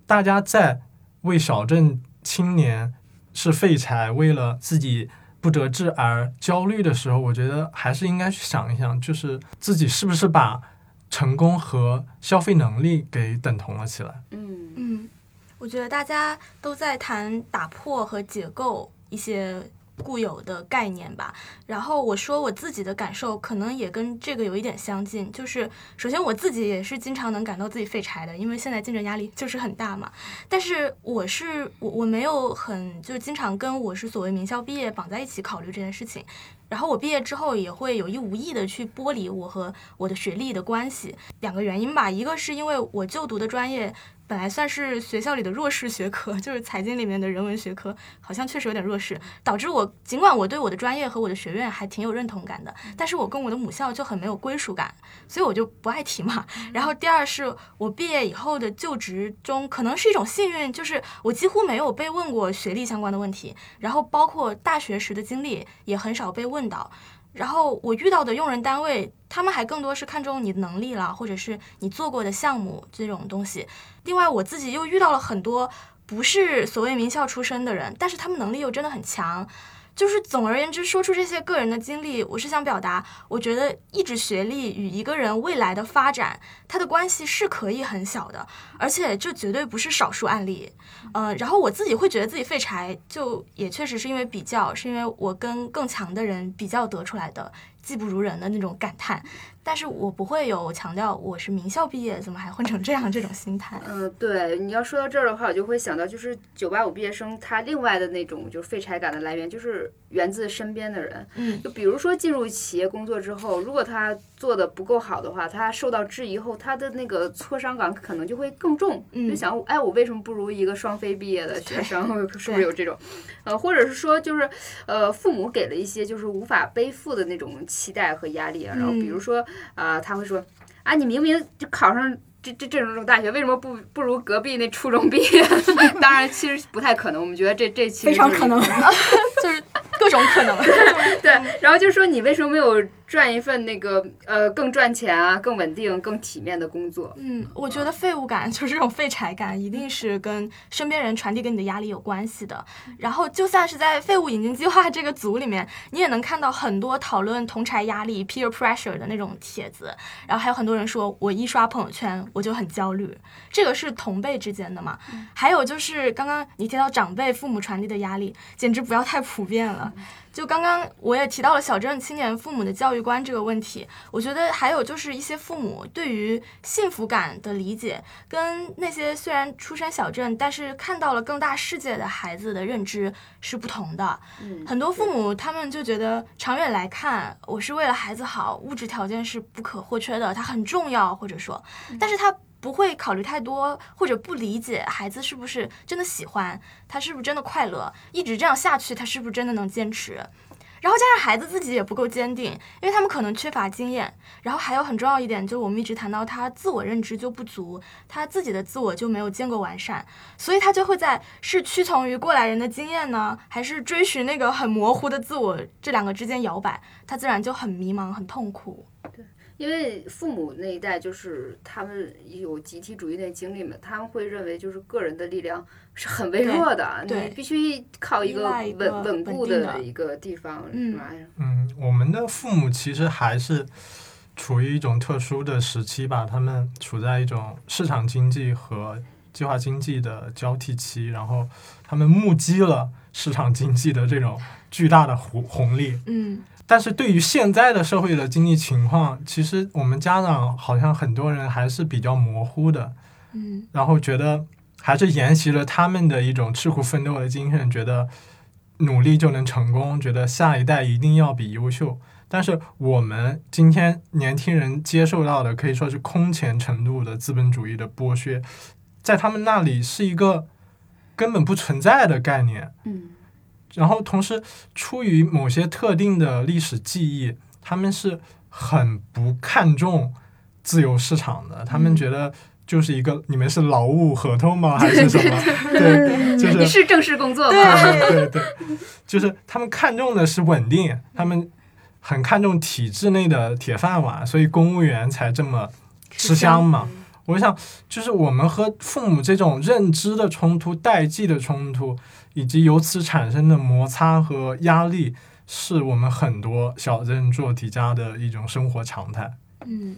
大家在为小镇青年是废柴，为了自己不得志而焦虑的时候，我觉得还是应该去想一想，就是自己是不是把成功和消费能力给等同了起来。嗯嗯，我觉得大家都在谈打破和解构一些固有的概念吧。然后我说我自己的感受，可能也跟这个有一点相近。就是首先我自己也是经常能感到自己废柴的，因为现在竞争压力就是很大嘛。但是我是我我没有很就是经常跟我是所谓名校毕业绑在一起考虑这件事情。然后我毕业之后也会有意无意的去剥离我和我的学历的关系，两个原因吧，一个是因为我就读的专业本来算是学校里的弱势学科，[laughs] 就是财经里面的人文学科，好像确实有点弱势，导致我尽管我对我的专业和我的学院还挺有认同感的，但是我跟我的母校就很没有归属感，所以我就不爱提嘛。然后第二是我毕业以后的就职中，可能是一种幸运，就是我几乎没有被问过学历相关的问题，然后包括大学时的经历也很少被问到。然后我遇到的用人单位，他们还更多是看重你的能力了，或者是你做过的项目这种东西。另外，我自己又遇到了很多不是所谓名校出身的人，但是他们能力又真的很强。就是总而言之，说出这些个人的经历，我是想表达，我觉得一纸学历与一个人未来的发展，它的关系是可以很小的，而且这绝对不是少数案例。嗯，然后我自己会觉得自己废柴，就也确实是因为比较，是因为我跟更强的人比较得出来的技不如人的那种感叹。但是我不会有强调我是名校毕业，怎么还混成这样这种心态。嗯，对，你要说到这儿的话，我就会想到，就是九八五毕业生他另外的那种就是废柴感的来源，就是源自身边的人。嗯就比如说进入企业工作之后，如果他做的不够好的话，他受到质疑后，他的那个挫伤感可能就会更重。嗯就想，哎，我为什么不如一个双非毕业的学生？[laughs] 是不是有这种？呃，或者是说，就是呃，父母给了一些就是无法背负的那种期待和压力啊。然后比如说，啊，他会说，啊，你明明就考上。这这这种大学为什么不不如隔壁那初中毕业？[laughs] 当然，其实不太可能。我们觉得这这其实是非常可能。就是各种可能。[laughs] 对，然后就说你为什么没有赚一份那个呃更赚钱啊、更稳定、更体面的工作？嗯，我觉得废物感就是这种废柴感，一定是跟身边人传递给你的压力有关系的。然后，就算是在废物引进计划这个组里面，你也能看到很多讨论同柴压力 （peer pressure） 的那种帖子。然后还有很多人说，我一刷朋友圈我就很焦虑，这个是同辈之间的嘛。还有就是刚刚你提到长辈、父母传递的压力，简直不要太普遍了。就刚刚我也提到了小镇青年父母的教育观这个问题，我觉得还有就是一些父母对于幸福感的理解，跟那些虽然出身小镇，但是看到了更大世界的孩子的认知是不同的。嗯很多父母他们就觉得长远来看，我是为了孩子好，物质条件是不可或缺的，它很重要，或者说，但是他。不会考虑太多，或者不理解孩子是不是真的喜欢，他是不是真的快乐，一直这样下去，他是不是真的能坚持？然后加上孩子自己也不够坚定，因为他们可能缺乏经验。然后还有很重要一点，就我们一直谈到他自我认知就不足，他自己的自我就没有见过完善，所以他就会在是屈从于过来人的经验呢，还是追寻那个很模糊的自我这两个之间摇摆，他自然就很迷茫、很痛苦。对因为父母那一代就是他们有集体主义那经历嘛，他们会认为就是个人的力量是很微弱的，对你必须靠一个稳稳固的的一个地方，嗯是吧？嗯，我们的父母其实还是处于一种特殊的时期吧，他们处在一种市场经济和计划经济的交替期，然后他们目击了市场经济的这种巨大的红红利。嗯但是对于现在的社会的经济情况，其实我们家长好像很多人还是比较模糊的，嗯然后觉得还是沿袭了他们的一种吃苦奋斗的精神，觉得努力就能成功，觉得下一代一定要比优秀。但是我们今天年轻人接受到的可以说是空前程度的资本主义的剥削，在他们那里是一个根本不存在的概念。嗯然后同时出于某些特定的历史记忆，他们是很不看重自由市场的，他们觉得就是一个你们是劳务合同吗？还是什么？对，就是你是是正式工作吗？[laughs] 对对，就是他们看重的是稳定，他们很看重体制内的铁饭碗，所以公务员才这么吃香嘛。我想，就是我们和父母这种认知的冲突、代际的冲突，以及由此产生的摩擦和压力，是我们很多小镇做题家的一种生活常态。嗯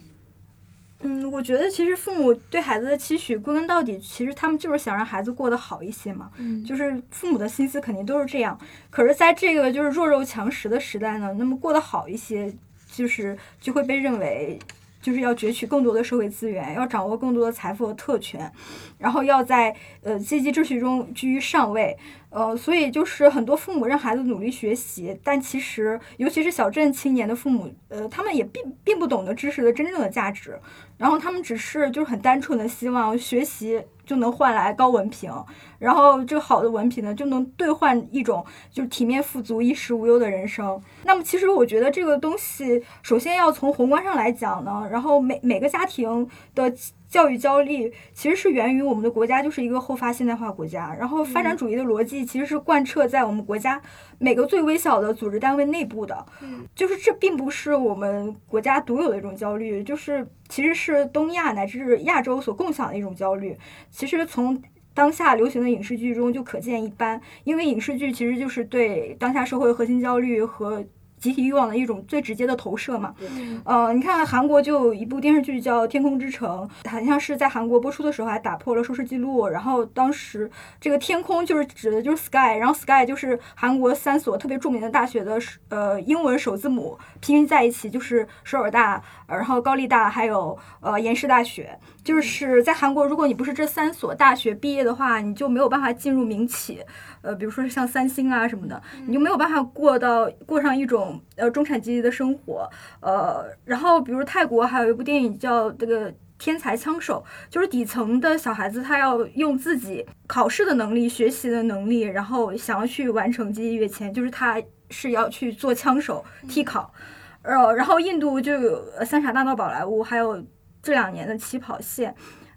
嗯，我觉得其实父母对孩子的期许，归根到底，其实他们就是想让孩子过得好一些嘛。嗯，就是父母的心思肯定都是这样。可是，在这个就是弱肉强食的时代呢，那么过得好一些，就是就会被认为就是要攫取更多的社会资源，要掌握更多的财富和特权，然后要在呃阶级秩序中居于上位。呃，所以就是很多父母让孩子努力学习，但其实尤其是小镇青年的父母，呃，他们也并并不懂得知识的真正的价值，然后他们只是就是很单纯的希望学习就能换来高文凭，然后这个好的文凭呢就能兑换一种就是体面富足、衣食无忧的人生。那么其实我觉得这个东西，首先要从宏观上来讲呢，然后每每个家庭的。教育焦虑其实是源于我们的国家就是一个后发现代化国家，然后发展主义的逻辑其实是贯彻在我们国家每个最微小的组织单位内部的，就是这并不是我们国家独有的一种焦虑，就是其实是东亚乃至亚洲所共享的一种焦虑。其实从当下流行的影视剧中就可见一斑，因为影视剧其实就是对当下社会核心焦虑和集体欲望的一种最直接的投射嘛。嗯呃，你看韩国就有一部电视剧叫《天空之城》，好像是在韩国播出的时候还打破了收视记录。然后当时这个天空就是指的就是 sky，然后 sky 就是韩国三所特别著名的大学的呃英文首字母拼音在一起，就是首尔大，然后高丽大，还有呃延世大学。就是在韩国，如果你不是这三所大学毕业的话，你就没有办法进入民企，呃，比如说像三星啊什么的，你就没有办法过到过上一种呃中产阶级的生活，呃，然后比如泰国还有一部电影叫这个。天才枪手就是底层的小孩子，他要用自己考试的能力、学习的能力，然后想要去完成阶级跃迁，就是他是要去做枪手替考。呃，然后印度就有《三傻大闹宝莱坞》，还有这两年的《起跑线》。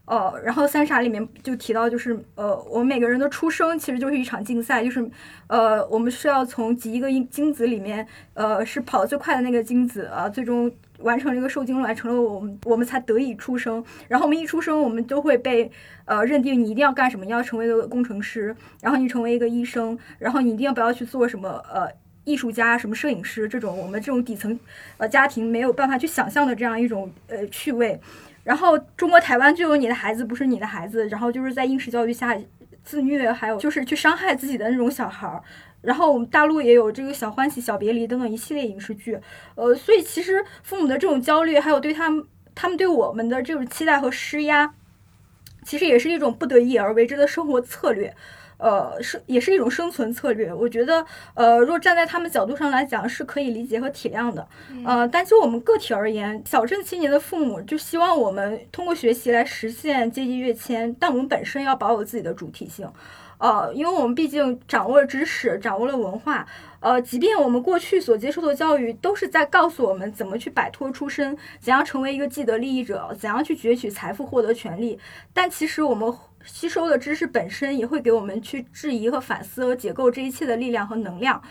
呃，然后《三傻》里面就提到，就是呃，我们每个人的出生其实就是一场竞赛，就是呃，我们是要从几一个精子里面，呃，是跑得最快的那个精子啊，最终完成了一个受精卵，成了我们，我们才得以出生。然后我们一出生，我们都会被呃认定你一定要干什么，你要成为一个工程师，然后你成为一个医生，然后你一定要不要去做什么呃。艺术家、什么摄影师这种，我们这种底层呃家庭没有办法去想象的这样一种呃趣味。然后中国台湾就有你的孩子不是你的孩子，然后就是在应试教育下自虐，还有就是去伤害自己的那种小孩儿。然后我们大陆也有这个小欢喜、小别离等等一系列影视剧，呃，所以其实父母的这种焦虑，还有对他们他们对我们的这种期待和施压，其实也是一种不得已而为之的生活策略。呃，是也是一种生存策略。我觉得，呃，若站在他们角度上来讲，是可以理解和体谅的。呃，但就我们个体而言，小镇青年的父母就希望我们通过学习来实现阶级跃迁，但我们本身要保有自己的主体性。呃，因为我们毕竟掌握了知识，掌握了文化，呃，即便我们过去所接受的教育都是在告诉我们怎么去摆脱出身，怎样成为一个既得利益者，怎样去攫取财富、获得权利，但其实我们吸收的知识本身也会给我们去质疑和反思和解构这一切的力量和能量。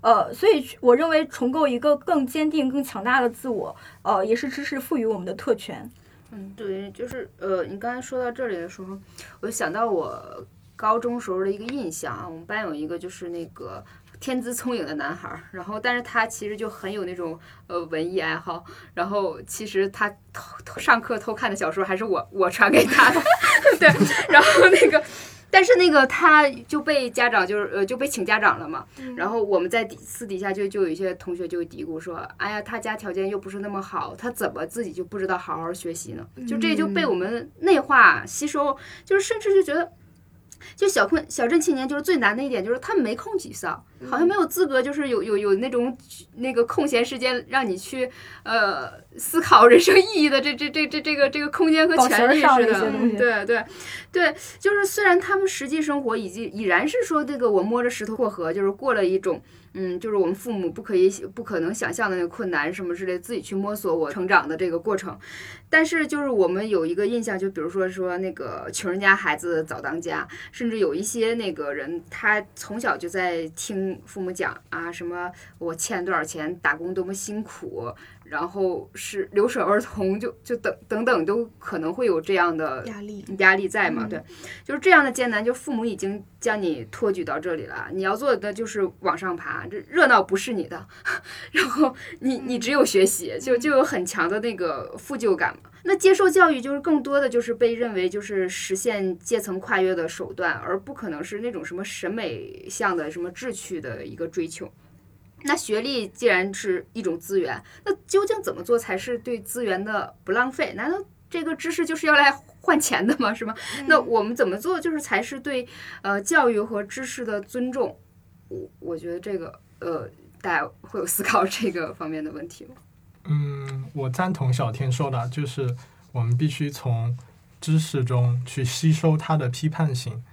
呃，所以我认为重构一个更坚定、更强大的自我，呃，也是知识赋予我们的特权。嗯，对，就是呃，你刚才说到这里的时候，我想到我高中时候的一个印象啊，我们班有一个就是那个天资聪颖的男孩儿，然后但是他其实就很有那种呃文艺爱好，然后其实他偷偷上课偷看的小说还是我我传给他的，[laughs] 对，然后那个。但是那个他就被家长就是呃就被请家长了嘛，然后我们在底私底下就就有一些同学就嘀咕说，哎呀，他家条件又不是那么好，他怎么自己就不知道好好学习呢？就这就被我们内化吸收，就是甚至就觉得。就小困小镇青年就是最难的一点，就是他们没空沮丧，好像没有资格，就是有有有那种那个空闲时间让你去呃思考人生意义的这这这这这个这个空间和权利似的，对对对，就是虽然他们实际生活已经已然是说这个我摸着石头过河，就是过了一种。嗯，就是我们父母不可以、不可能想象的那个困难什么之类，自己去摸索我成长的这个过程。但是，就是我们有一个印象，就比如说说那个穷人家孩子早当家，甚至有一些那个人，他从小就在听父母讲啊，什么我欠多少钱，打工多么辛苦。然后是留守儿童，就就等等等，都可能会有这样的压力压力在嘛？对，就是这样的艰难，就父母已经将你托举到这里了，你要做的就是往上爬，这热闹不是你的，[laughs] 然后你你只有学习，就就有很强的那个负疚感嘛。那接受教育就是更多的就是被认为就是实现阶层跨越的手段，而不可能是那种什么审美向的什么志趣的一个追求。那学历既然是一种资源，那究竟怎么做才是对资源的不浪费？难道这个知识就是要来换钱的吗？是吗？那我们怎么做就是才是对呃教育和知识的尊重？我我觉得这个呃，大家会有思考这个方面的问题吗？嗯，我赞同小天说的，就是我们必须从知识中去吸收它的批判性。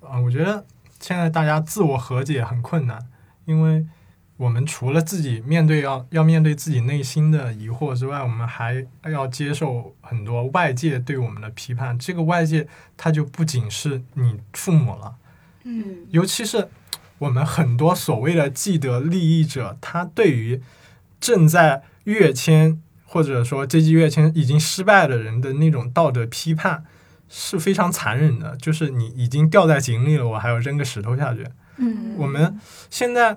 啊，我觉得现在大家自我和解很困难，因为。我们除了自己面对要要面对自己内心的疑惑之外，我们还要接受很多外界对我们的批判。这个外界，它就不仅是你父母了，嗯，尤其是我们很多所谓的既得利益者，他对于正在跃迁或者说阶级跃迁已经失败的人的那种道德批判是非常残忍的。就是你已经掉在井里了，我还要扔个石头下去。嗯，我们现在。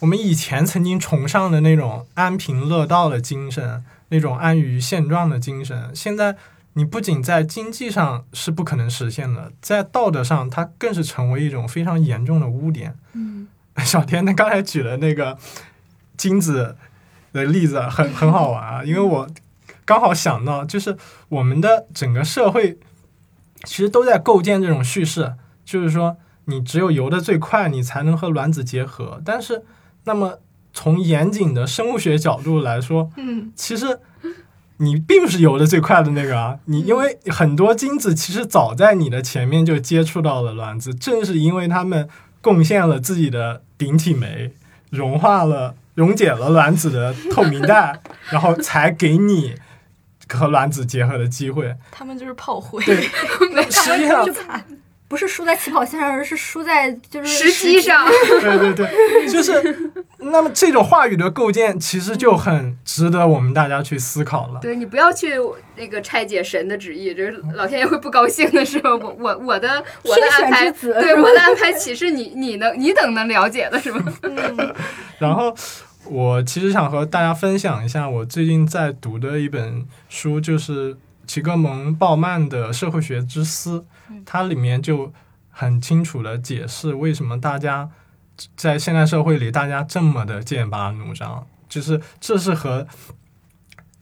我们以前曾经崇尚的那种安贫乐道的精神，那种安于现状的精神，现在你不仅在经济上是不可能实现的，在道德上，它更是成为一种非常严重的污点。嗯，[laughs] 小天，他刚才举的那个金子的例子很很好玩啊，因为我刚好想到，就是我们的整个社会其实都在构建这种叙事，就是说，你只有游得最快，你才能和卵子结合，但是。那么，从严谨的生物学角度来说，嗯，其实你并不是游的最快的那个啊。你因为很多精子其实早在你的前面就接触到了卵子，正是因为他们贡献了自己的顶体酶，融化了、溶解了卵子的透明带，然后才给你和卵子结合的机会。他们就是炮灰，对，实际上。不是输在起跑线上，而是输在就是时机上。[laughs] 对对对，就是那么这种话语的构建，其实就很值得我们大家去思考了。对你不要去那个拆解神的旨意，就是老天爷会不高兴的是吧？我我我的我的安排，对我的安排岂是你你能你等能了解的是吧？[laughs] 然后我其实想和大家分享一下我最近在读的一本书，就是齐格蒙·鲍曼的《社会学之思》。它里面就很清楚的解释为什么大家在现代社会里大家这么的剑拔弩张，就是这是和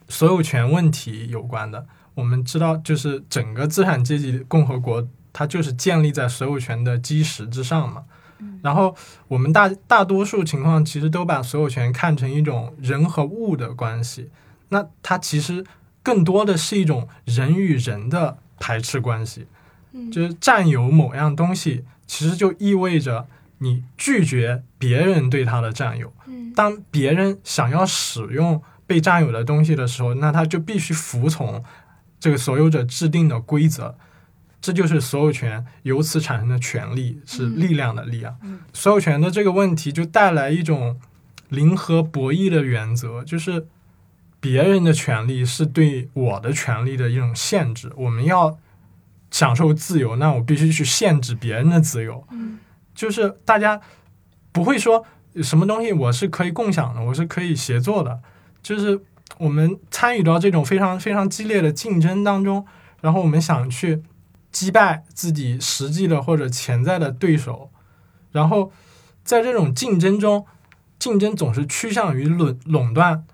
所有权问题有关的。我们知道，就是整个资产阶级共和国，它就是建立在所有权的基石之上嘛。然后我们大大多数情况其实都把所有权看成一种人和物的关系，那它其实更多的是一种人与人的排斥关系。嗯就是占有某样东西，其实就意味着你拒绝别人对他的占有。嗯当别人想要使用被占有的东西的时候，那他就必须服从这个所有者制定的规则。这就是所有权由此产生的权利，是嗯力量的力量。嗯所有权的这个问题就带来一种零和博弈的原则，就是别人的权利是对我的权利的一种限制。我们要享受自由，那我必须去限制别人的自由。嗯就是大家不会说什么东西我是可以共享的，我是可以协作的。就是我们参与到这种非常非常激烈的竞争当中，然后我们想去击败自己实际的或者潜在的对手，然后在这种竞争中，竞争总是趋向于垄垄断。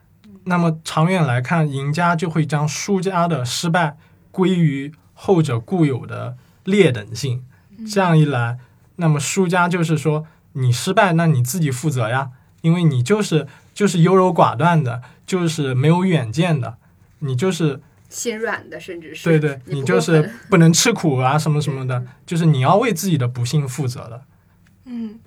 那么长远来看，赢家就会将输家的失败归于后者固有的劣等性。这样一来，那么输家就是说你失败，那你自己负责呀，因为你就是就是优柔寡断的，就是没有远见的，你就是心软的，甚至是对对，你就是不能吃苦啊什么什么的，[laughs] 就是你要为自己的不幸负责的。嗯，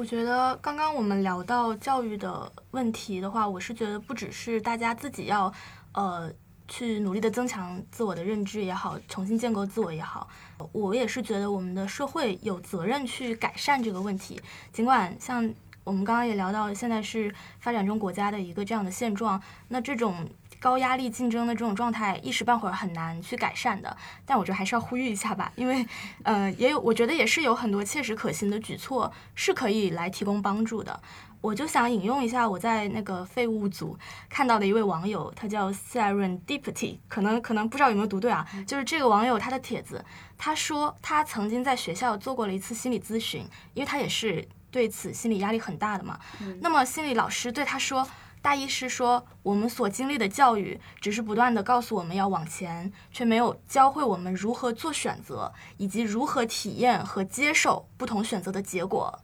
我觉得刚刚我们聊到教育的问题的话，我是觉得不只是大家自己要呃去努力的增强自我的认知也好，重新建构自我也好，我也是觉得我们的社会有责任去改善这个问题。尽管像我们刚刚也聊到，现在是发展中国家的一个这样的现状，那这种高压力竞争的这种状态，一时半会儿很难去改善的。但我觉得还是要呼吁一下吧，因为呃，也有我觉得也是有很多切实可行的举措是可以来提供帮助的。我就想引用一下我在那个废物组看到的一位网友，他叫 Serendipity，可能可能不知道有没有读对啊，就是这个网友他的帖子，他说他曾经在学校做过了一次心理咨询，因为他也是对此心理压力很大的嘛。那么心理老师对他说，大意是说我们所经历的教育只是不断的告诉我们要往前，却没有教会我们如何做选择，以及如何体验和接受不同选择的结果。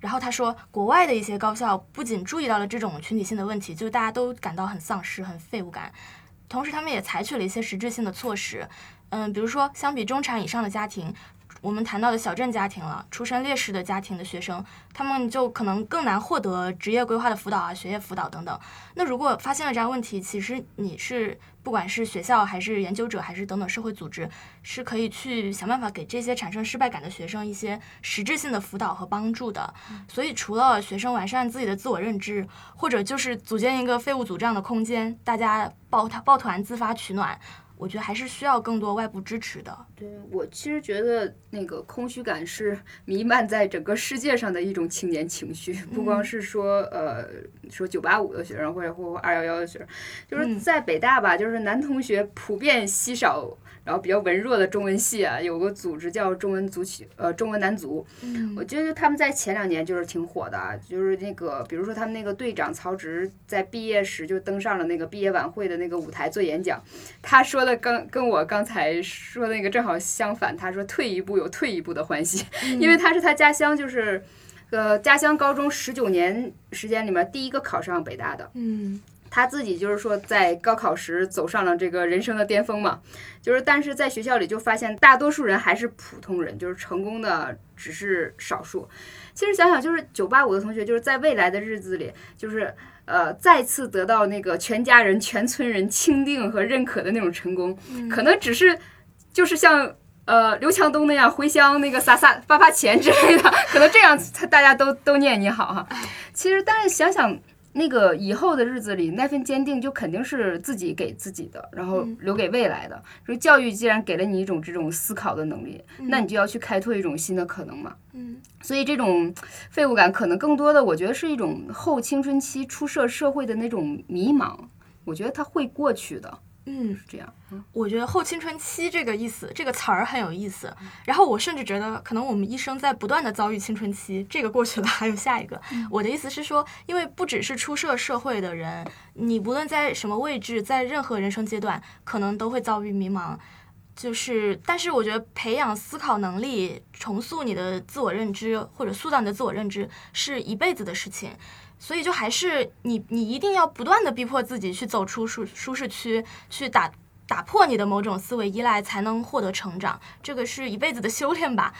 然后他说，国外的一些高校不仅注意到了这种群体性的问题，就大家都感到很丧失、很废物感，同时他们也采取了一些实质性的措施。嗯，比如说，相比中产以上的家庭，我们谈到的小镇家庭了，出身劣势的家庭的学生，他们就可能更难获得职业规划的辅导啊、学业辅导等等。那如果发现了这样问题，其实你是不管是学校还是研究者还是等等社会组织，是可以去想办法给这些产生失败感的学生一些实质性的辅导和帮助的。所以，除了学生完善自己的自我认知，或者就是组建一个废物组这样的空间，大家抱团抱团自发取暖，我觉得还是需要更多外部支持的。对我其实觉得那个空虚感是弥漫在整个世界上的一种青年情绪，不光是说呃说九八五的学生或者或二幺幺的学生，就是嗯在北大吧，就是男同学普遍稀少。然后比较文弱的中文系啊，有个组织叫中文足球，呃，中文男足。嗯我觉得他们在前两年就是挺火的啊，就是那个，比如说他们那个队长曹植在毕业时就登上了那个毕业晚会的那个舞台做演讲，他说的刚跟我刚才说的那个正好相反，他说退一步有退一步的欢喜，因为他是他家乡就是，呃，家乡高中十九年时间里面第一个考上北大的，嗯他自己就是说在高考时走上了这个人生的巅峰嘛，就是但是在学校里就发现大多数人还是普通人，就是成功的只是少数。其实想想，就是九八五的同学，就是在未来的日子里，就是呃再次得到那个全家人、全村人钦定和认可的那种成功，可能只是就是像。呃，刘强东那样回乡那个撒撒发发钱之类的，可能这样大家都都念你好哈。其实，但是想想那个以后的日子里，那份坚定就肯定是自己给自己的，然后嗯留给未来的。就教育既然给了你一种这种思考的能力，那你就要去开拓一种新的可能嘛。嗯所以这种废物感，可能更多的我觉得是一种后青春期出社社会的那种迷茫。我觉得它会过去的，嗯，是这样。我觉得后青春期这个意思，这个词儿很有意思。然后我甚至觉得，可能我们一生在不断的遭遇青春期，这个过去了，还有下一个。我的意思是说，因为不只是出社社会的人，你不论在什么位置，在任何人生阶段，可能都会遭遇迷茫。就是，但是我觉得培养思考能力，重塑你的自我认知，或者塑造你的自我认知，是一辈子的事情。所以就还是你，你一定要不断的逼迫自己去走出舒舒适区，去打打破你的某种思维依赖，才能获得成长。这个是一辈子的修炼吧。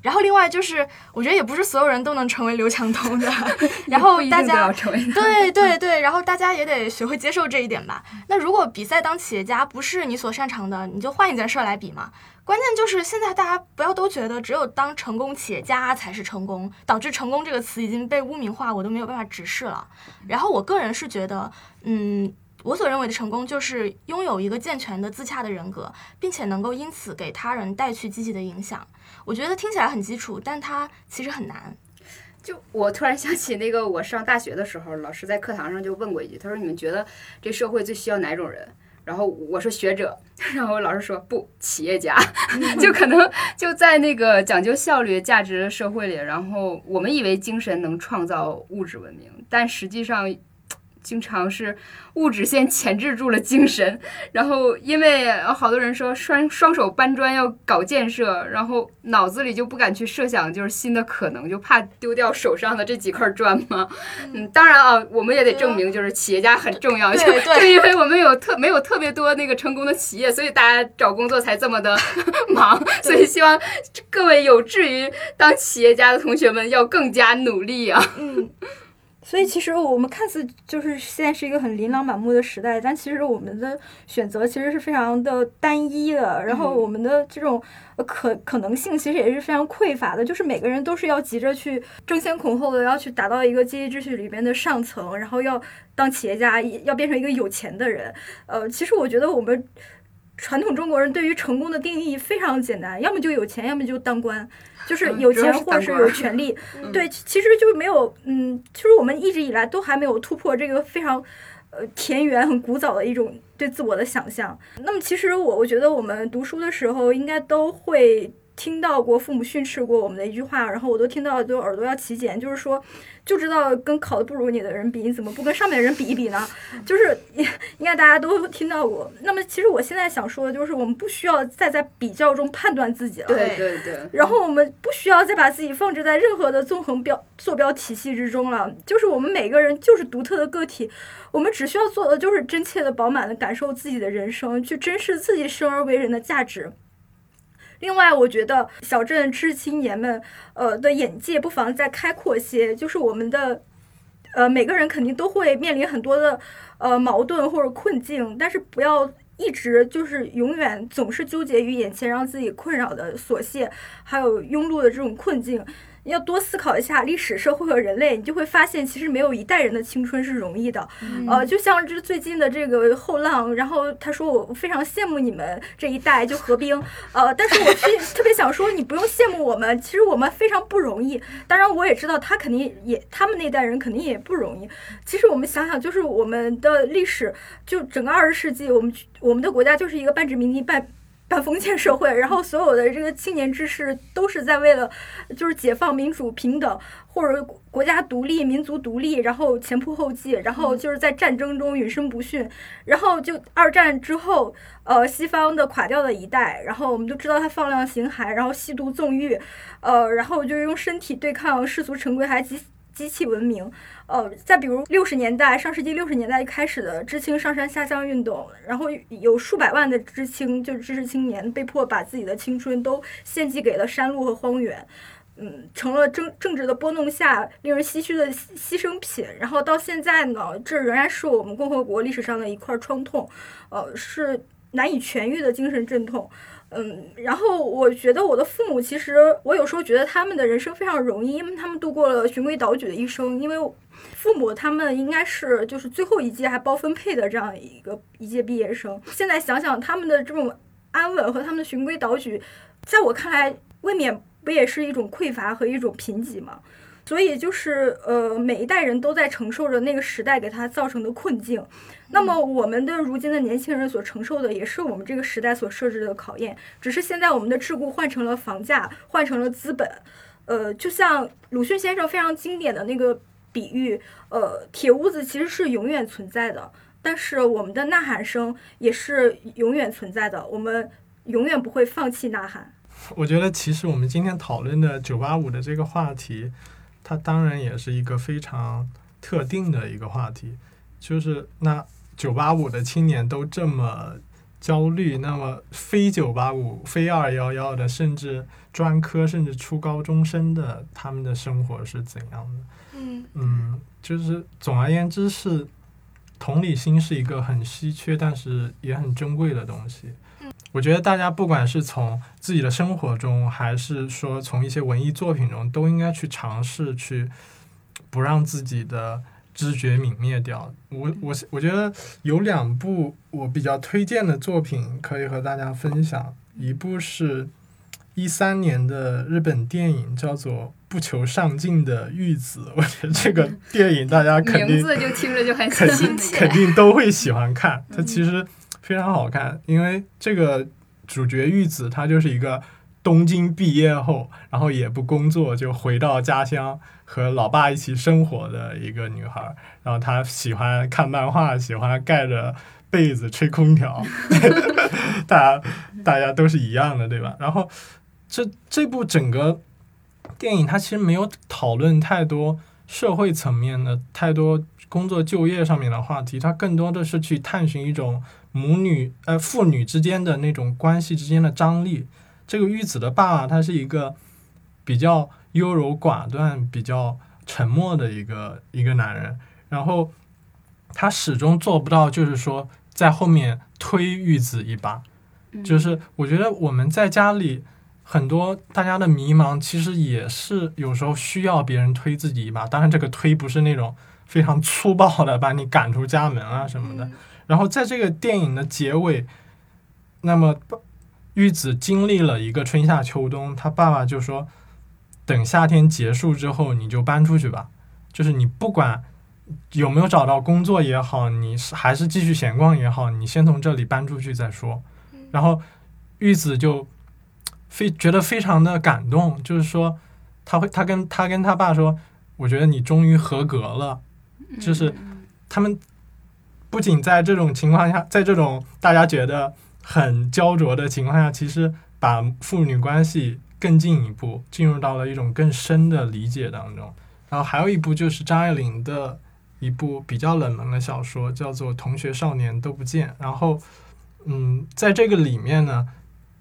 然后另外就是，我觉得也不是所有人都能成为刘强东的。[laughs] 然后大家对对对，然后大家也得学会接受这一点吧。那如果比赛当企业家不是你所擅长的，你就换一件事儿来比嘛。关键就是现在大家不要都觉得只有当成功企业家才是成功，导致“成功”这个词已经被污名化，我都没有办法直视了。然后我个人是觉得，嗯。我所认为的成功，就是拥有一个健全的自洽的人格，并且能够因此给他人带去积极的影响。我觉得听起来很基础，但它其实很难。就我突然想起那个，我上大学的时候，老师在课堂上就问过一句，他说：“你们觉得这社会最需要哪种人？”然后我说：“学者。[laughs] ”然后老师说：“不，企业家。[laughs] ”就可能就在那个讲究效率、价值的社会里，然后我们以为精神能创造物质文明，但实际上。经常是物质先钳制住了精神，然后因为好多人说双双手搬砖要搞建设，然后脑子里就不敢去设想就是新的可能，就怕丢掉手上的这几块砖嘛。嗯，当然啊，我们也得证明就是企业家很重要，就就因为我们有特没有特别多那个成功的企业，所以大家找工作才这么的 [laughs] 忙。所以希望各位有志于当企业家的同学们要更加努力啊。嗯。所以其实我们看似就是现在是一个很琳琅满目的时代，但其实我们的选择其实是非常的单一的，然后我们的这种可可能性其实也是非常匮乏的，就是每个人都是要急着去争先恐后的要去达到一个阶级秩序里边的上层，然后要当企业家，要变成一个有钱的人。呃，其实我觉得我们传统中国人对于成功的定义非常简单，要么就有钱，要么就当官。就是有钱或者是有权 [laughs] 利，对，其实就没有，嗯，其实我们一直以来都还没有突破这个非常，呃，田园很古早的一种对自我的想象。那么，其实我我觉得我们读书的时候应该都会。听到过父母训斥过我们的一句话，然后我都听到都耳朵要起茧，就是说，就知道跟考的不如你的人比，你怎么不跟上面的人比一比呢？[laughs] 就是应该大家都听到过。那么其实我现在想说的就是，我们不需要再在比较中判断自己了。对对对。然后我们不需要再把自己放置在任何的纵横标坐标体系之中了。就是我们每个人就是独特的个体，我们只需要做的就是真切的、饱满的感受自己的人生，去珍视自己生而为人的价值。另外，我觉得小镇知识青年们，呃的眼界不妨再开阔些。就是我们的，呃，每个人肯定都会面临很多的，呃，矛盾或者困境，但是不要一直就是永远总是纠结于眼前让自己困扰的琐屑，还有庸碌的这种困境。要多思考一下历史、社会和人类，你就会发现，其实没有一代人的青春是容易的。呃，就像这最近的这个后浪，然后他说我非常羡慕你们这一代就何冰，呃，但是我是 [laughs] 特别想说，你不用羡慕我们，其实我们非常不容易。当然，我也知道他肯定也，他们那代人肯定也不容易。其实我们想想，就是我们的历史，就整个二十世纪，我们我们的国家就是一个半殖民地半。半封建社会，然后所有的这个青年志士都是在为了，就是解放、民主、平等，或者国家独立、民族独立，然后前仆后继，然后就是在战争中永生不逊，然后就二战之后，呃，西方的垮掉的一代，然后我们都知道他放量刑骸，然后吸毒纵欲，呃，然后就用身体对抗世俗陈规，还机机器文明。呃，再比如六十年代，上世纪六十年代开始的知青上山下乡运动，然后有数百万的知青，就是知识青年，被迫把自己的青春都献祭给了山路和荒原，嗯，成了政政治的拨弄下令人唏嘘的牺牲品。然后到现在呢，这仍然是我们共和国历史上的一块创痛，呃，是难以痊愈的精神阵痛。嗯，然后我觉得我的父母，其实我有时候觉得他们的人生非常容易，因为他们度过了循规蹈矩的一生。因为父母他们应该是就是最后一届还包分配的这样一个一届毕业生。现在想想他们的这种安稳和他们的循规蹈矩，在我看来未免不也是一种匮乏和一种贫瘠吗？所以就是呃，每一代人都在承受着那个时代给他造成的困境。那么我们的如今的年轻人所承受的，也是我们这个时代所设置的考验。只是现在我们的桎梏换成了房价，换成了资本。呃，就像鲁迅先生非常经典的那个比喻，呃，铁屋子其实是永远存在的，但是我们的呐喊声也是永远存在的。我们永远不会放弃呐喊。我觉得，其实我们今天讨论的九八五的这个话题。它当然也是一个非常特定的一个话题，就是那九八五的青年都这么焦虑，那么非九八五、非二幺幺的，甚至专科，甚至初高中生的，他们的生活是怎样的？嗯嗯，就是总而言之是，同理心是一个很稀缺，但是也很珍贵的东西。我觉得大家不管是从自己的生活中，还是说从一些文艺作品中，都应该去尝试去不让自己的知觉泯灭掉。我我我觉得有两部我比较推荐的作品可以和大家分享，一部是一三年的日本电影，叫做《不求上进的玉子》。我觉得这个电影大家肯定名字就听着就很肯新定肯定都会喜欢看。它其实非常好看，因为这个主角玉子她就是一个东京毕业后，然后也不工作，就回到家乡和老爸一起生活的一个女孩儿。然后她喜欢看漫画，喜欢盖着被子吹空调，[laughs] 大家大家都是一样的，对吧？然后这这部整个电影它其实没有讨论太多社会层面的太多工作就业上面的话题，它更多的是去探寻一种母女呃父女之间的那种关系之间的张力。这个玉子的爸爸他是一个比较优柔寡断、比较沉默的一个一个男人，然后他始终做不到，就是说在后面推玉子一把。就是我觉得我们在家里很多大家的迷茫，其实也是有时候需要别人推自己一把。当然，这个推不是那种非常粗暴的把你赶出家门啊什么的。然后在这个电影的结尾，那么玉子经历了一个春夏秋冬，他爸爸就说：“等夏天结束之后，你就搬出去吧。就是你不管有没有找到工作也好，你是还是继续闲逛也好，你先从这里搬出去再说。”然后玉子就非觉得非常的感动，就是说他会他跟他跟他爸说，我觉得你终于合格了，就是他们不仅在这种情况下，在这种大家觉得很焦灼的情况下，其实把父女关系更进一步，进入到了一种更深的理解当中。然后还有一部就是张爱玲的一部比较冷门的小说，叫做《同学少年都不见》，然后。嗯，在这个里面呢，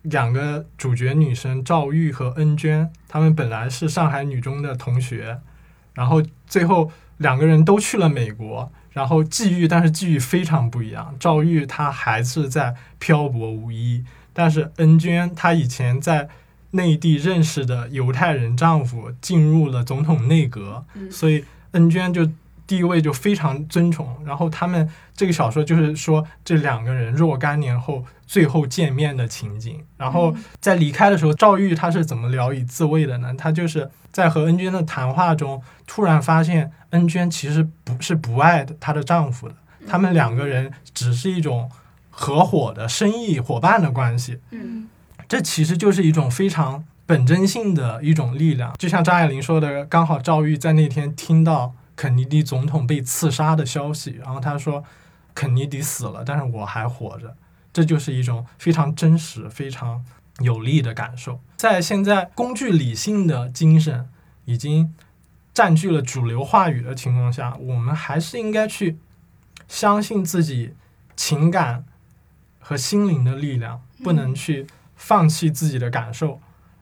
两个主角女生赵玉和恩娟，她们本来是上海女中的同学，然后最后两个人都去了美国，然后际遇，但是际遇非常不一样。赵玉他还是在漂泊无依，但是恩娟她以前在内地认识的犹太人丈夫进入了总统内阁，所以恩娟就。地位就非常尊崇，然后他们这个小说就是说这两个人若干年后最后见面的情景。然后在离开的时候，赵玉他是怎么聊以自慰的呢？他就是在和恩娟的谈话中，突然发现恩娟其实不是不爱她的丈夫的，他们两个人只是一种合伙的生意伙伴的关系。嗯，这其实就是一种非常本真性的一种力量。就像张爱玲说的，刚好赵玉在那天听到。肯尼迪总统被刺杀的消息，然后他说：“肯尼迪死了，但是我还活着。”这就是一种非常真实、非常有力的感受。在现在工具理性的精神已经占据了主流话语的情况下，我们还是应该去相信自己情感和心灵的力量，不能去放弃自己的感受。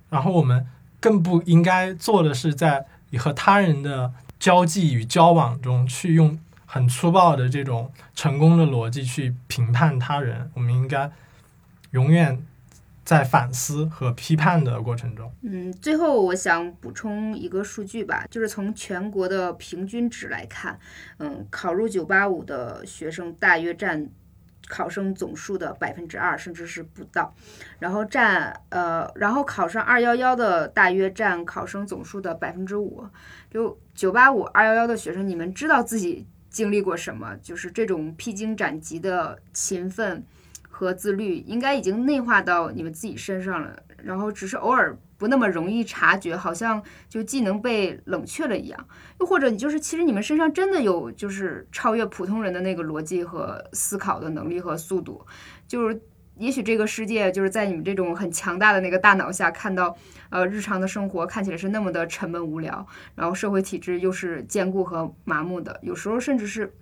然后我们更不应该做的是在和他人的。交际与交往中，去用很粗暴的这种成功的逻辑去评判他人，我们应该永远在反思和批判的过程中。嗯，最后我想补充一个数据吧，就是从全国的平均值来看，嗯，考入九八五的学生大约占。考生总数的百分之二，甚至是不到，然后占呃，然后考上二幺幺的大约占考生总数的百分之五。就九八五二幺幺的学生，你们知道自己经历过什么？就是这种披荆斩棘的勤奋和自律，应该已经内化到你们自己身上了。然后只是偶尔。不那么容易察觉，好像就技能被冷却了一样。又或者你就是，其实你们身上真的有就是超越普通人的那个逻辑和思考的能力和速度。就是也许这个世界就是在你们这种很强大的那个大脑下看到，呃，日常的生活看起来是那么的沉闷无聊，然后社会体制又是坚固和麻木的，有时候甚至是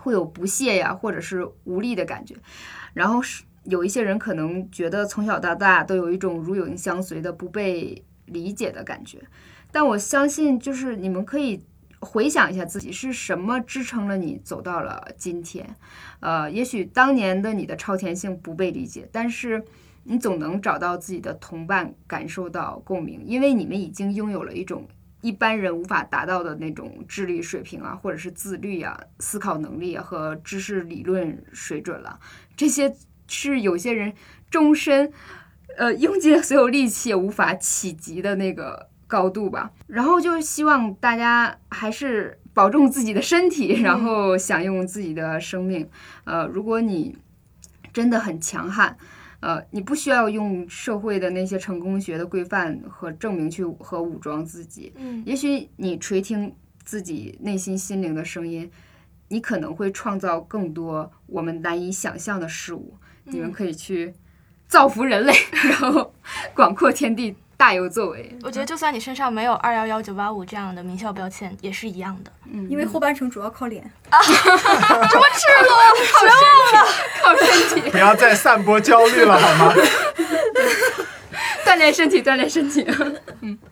会有不屑呀，或者是无力的感觉。然后是。有一些人可能觉得从小到大都有一种如影相随的不被理解的感觉，但我相信，就是你们可以回想一下自己是什么支撑了你走到了今天。呃，也许当年的你的超前性不被理解，但是你总能找到自己的同伴，感受到共鸣，因为你们已经拥有了一种一般人无法达到的那种智力水平啊，或者是自律啊、思考能力和知识理论水准了。这些是有些人终身，呃，用尽所有力气也无法企及的那个高度吧。然后就希望大家还是保重自己的身体，然后享用自己的生命。呃，如果你真的很强悍，呃，你不需要用社会的那些成功学的规范和证明去和武装自己。嗯，也许你垂听自己内心心灵的声音，你可能会创造更多我们难以想象的事物。你们可以去造福人类，[laughs] 然后广阔天地，大有作为。我觉得就算你身上没有二幺幺九八五这样的名校标签，也是一样的。嗯，因为后半程主要靠脸。靠身体，不要再散播焦虑了，好吗？[laughs] 锻炼身体，锻炼身体。[laughs]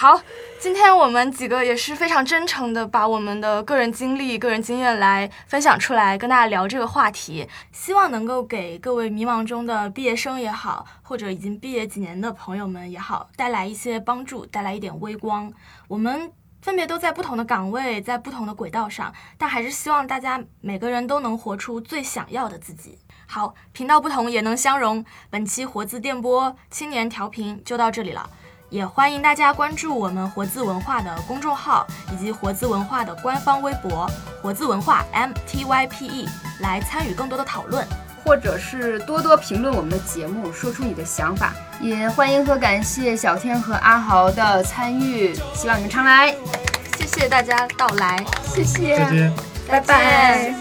好，今天我们几个也是非常真诚的把我们的个人经历、个人经验来分享出来，跟大家聊这个话题，希望能够给各位迷茫中的毕业生也好，或者已经毕业几年的朋友们也好，带来一些帮助，带来一点微光。我们分别都在不同的岗位，在不同的轨道上，但还是希望大家每个人都能活出最想要的自己。好，频道不同也能相融。本期活字电波青年调频就到这里了。也欢迎大家关注我们活字文化的公众号以及活字文化的官方微博“活字文化 M T Y P E” 来参与更多的讨论。或者是多多评论我们的节目，说出你的想法。也欢迎和感谢小天和阿豪的参与，希望你们常来，谢谢大家到来，谢谢，再见。拜拜。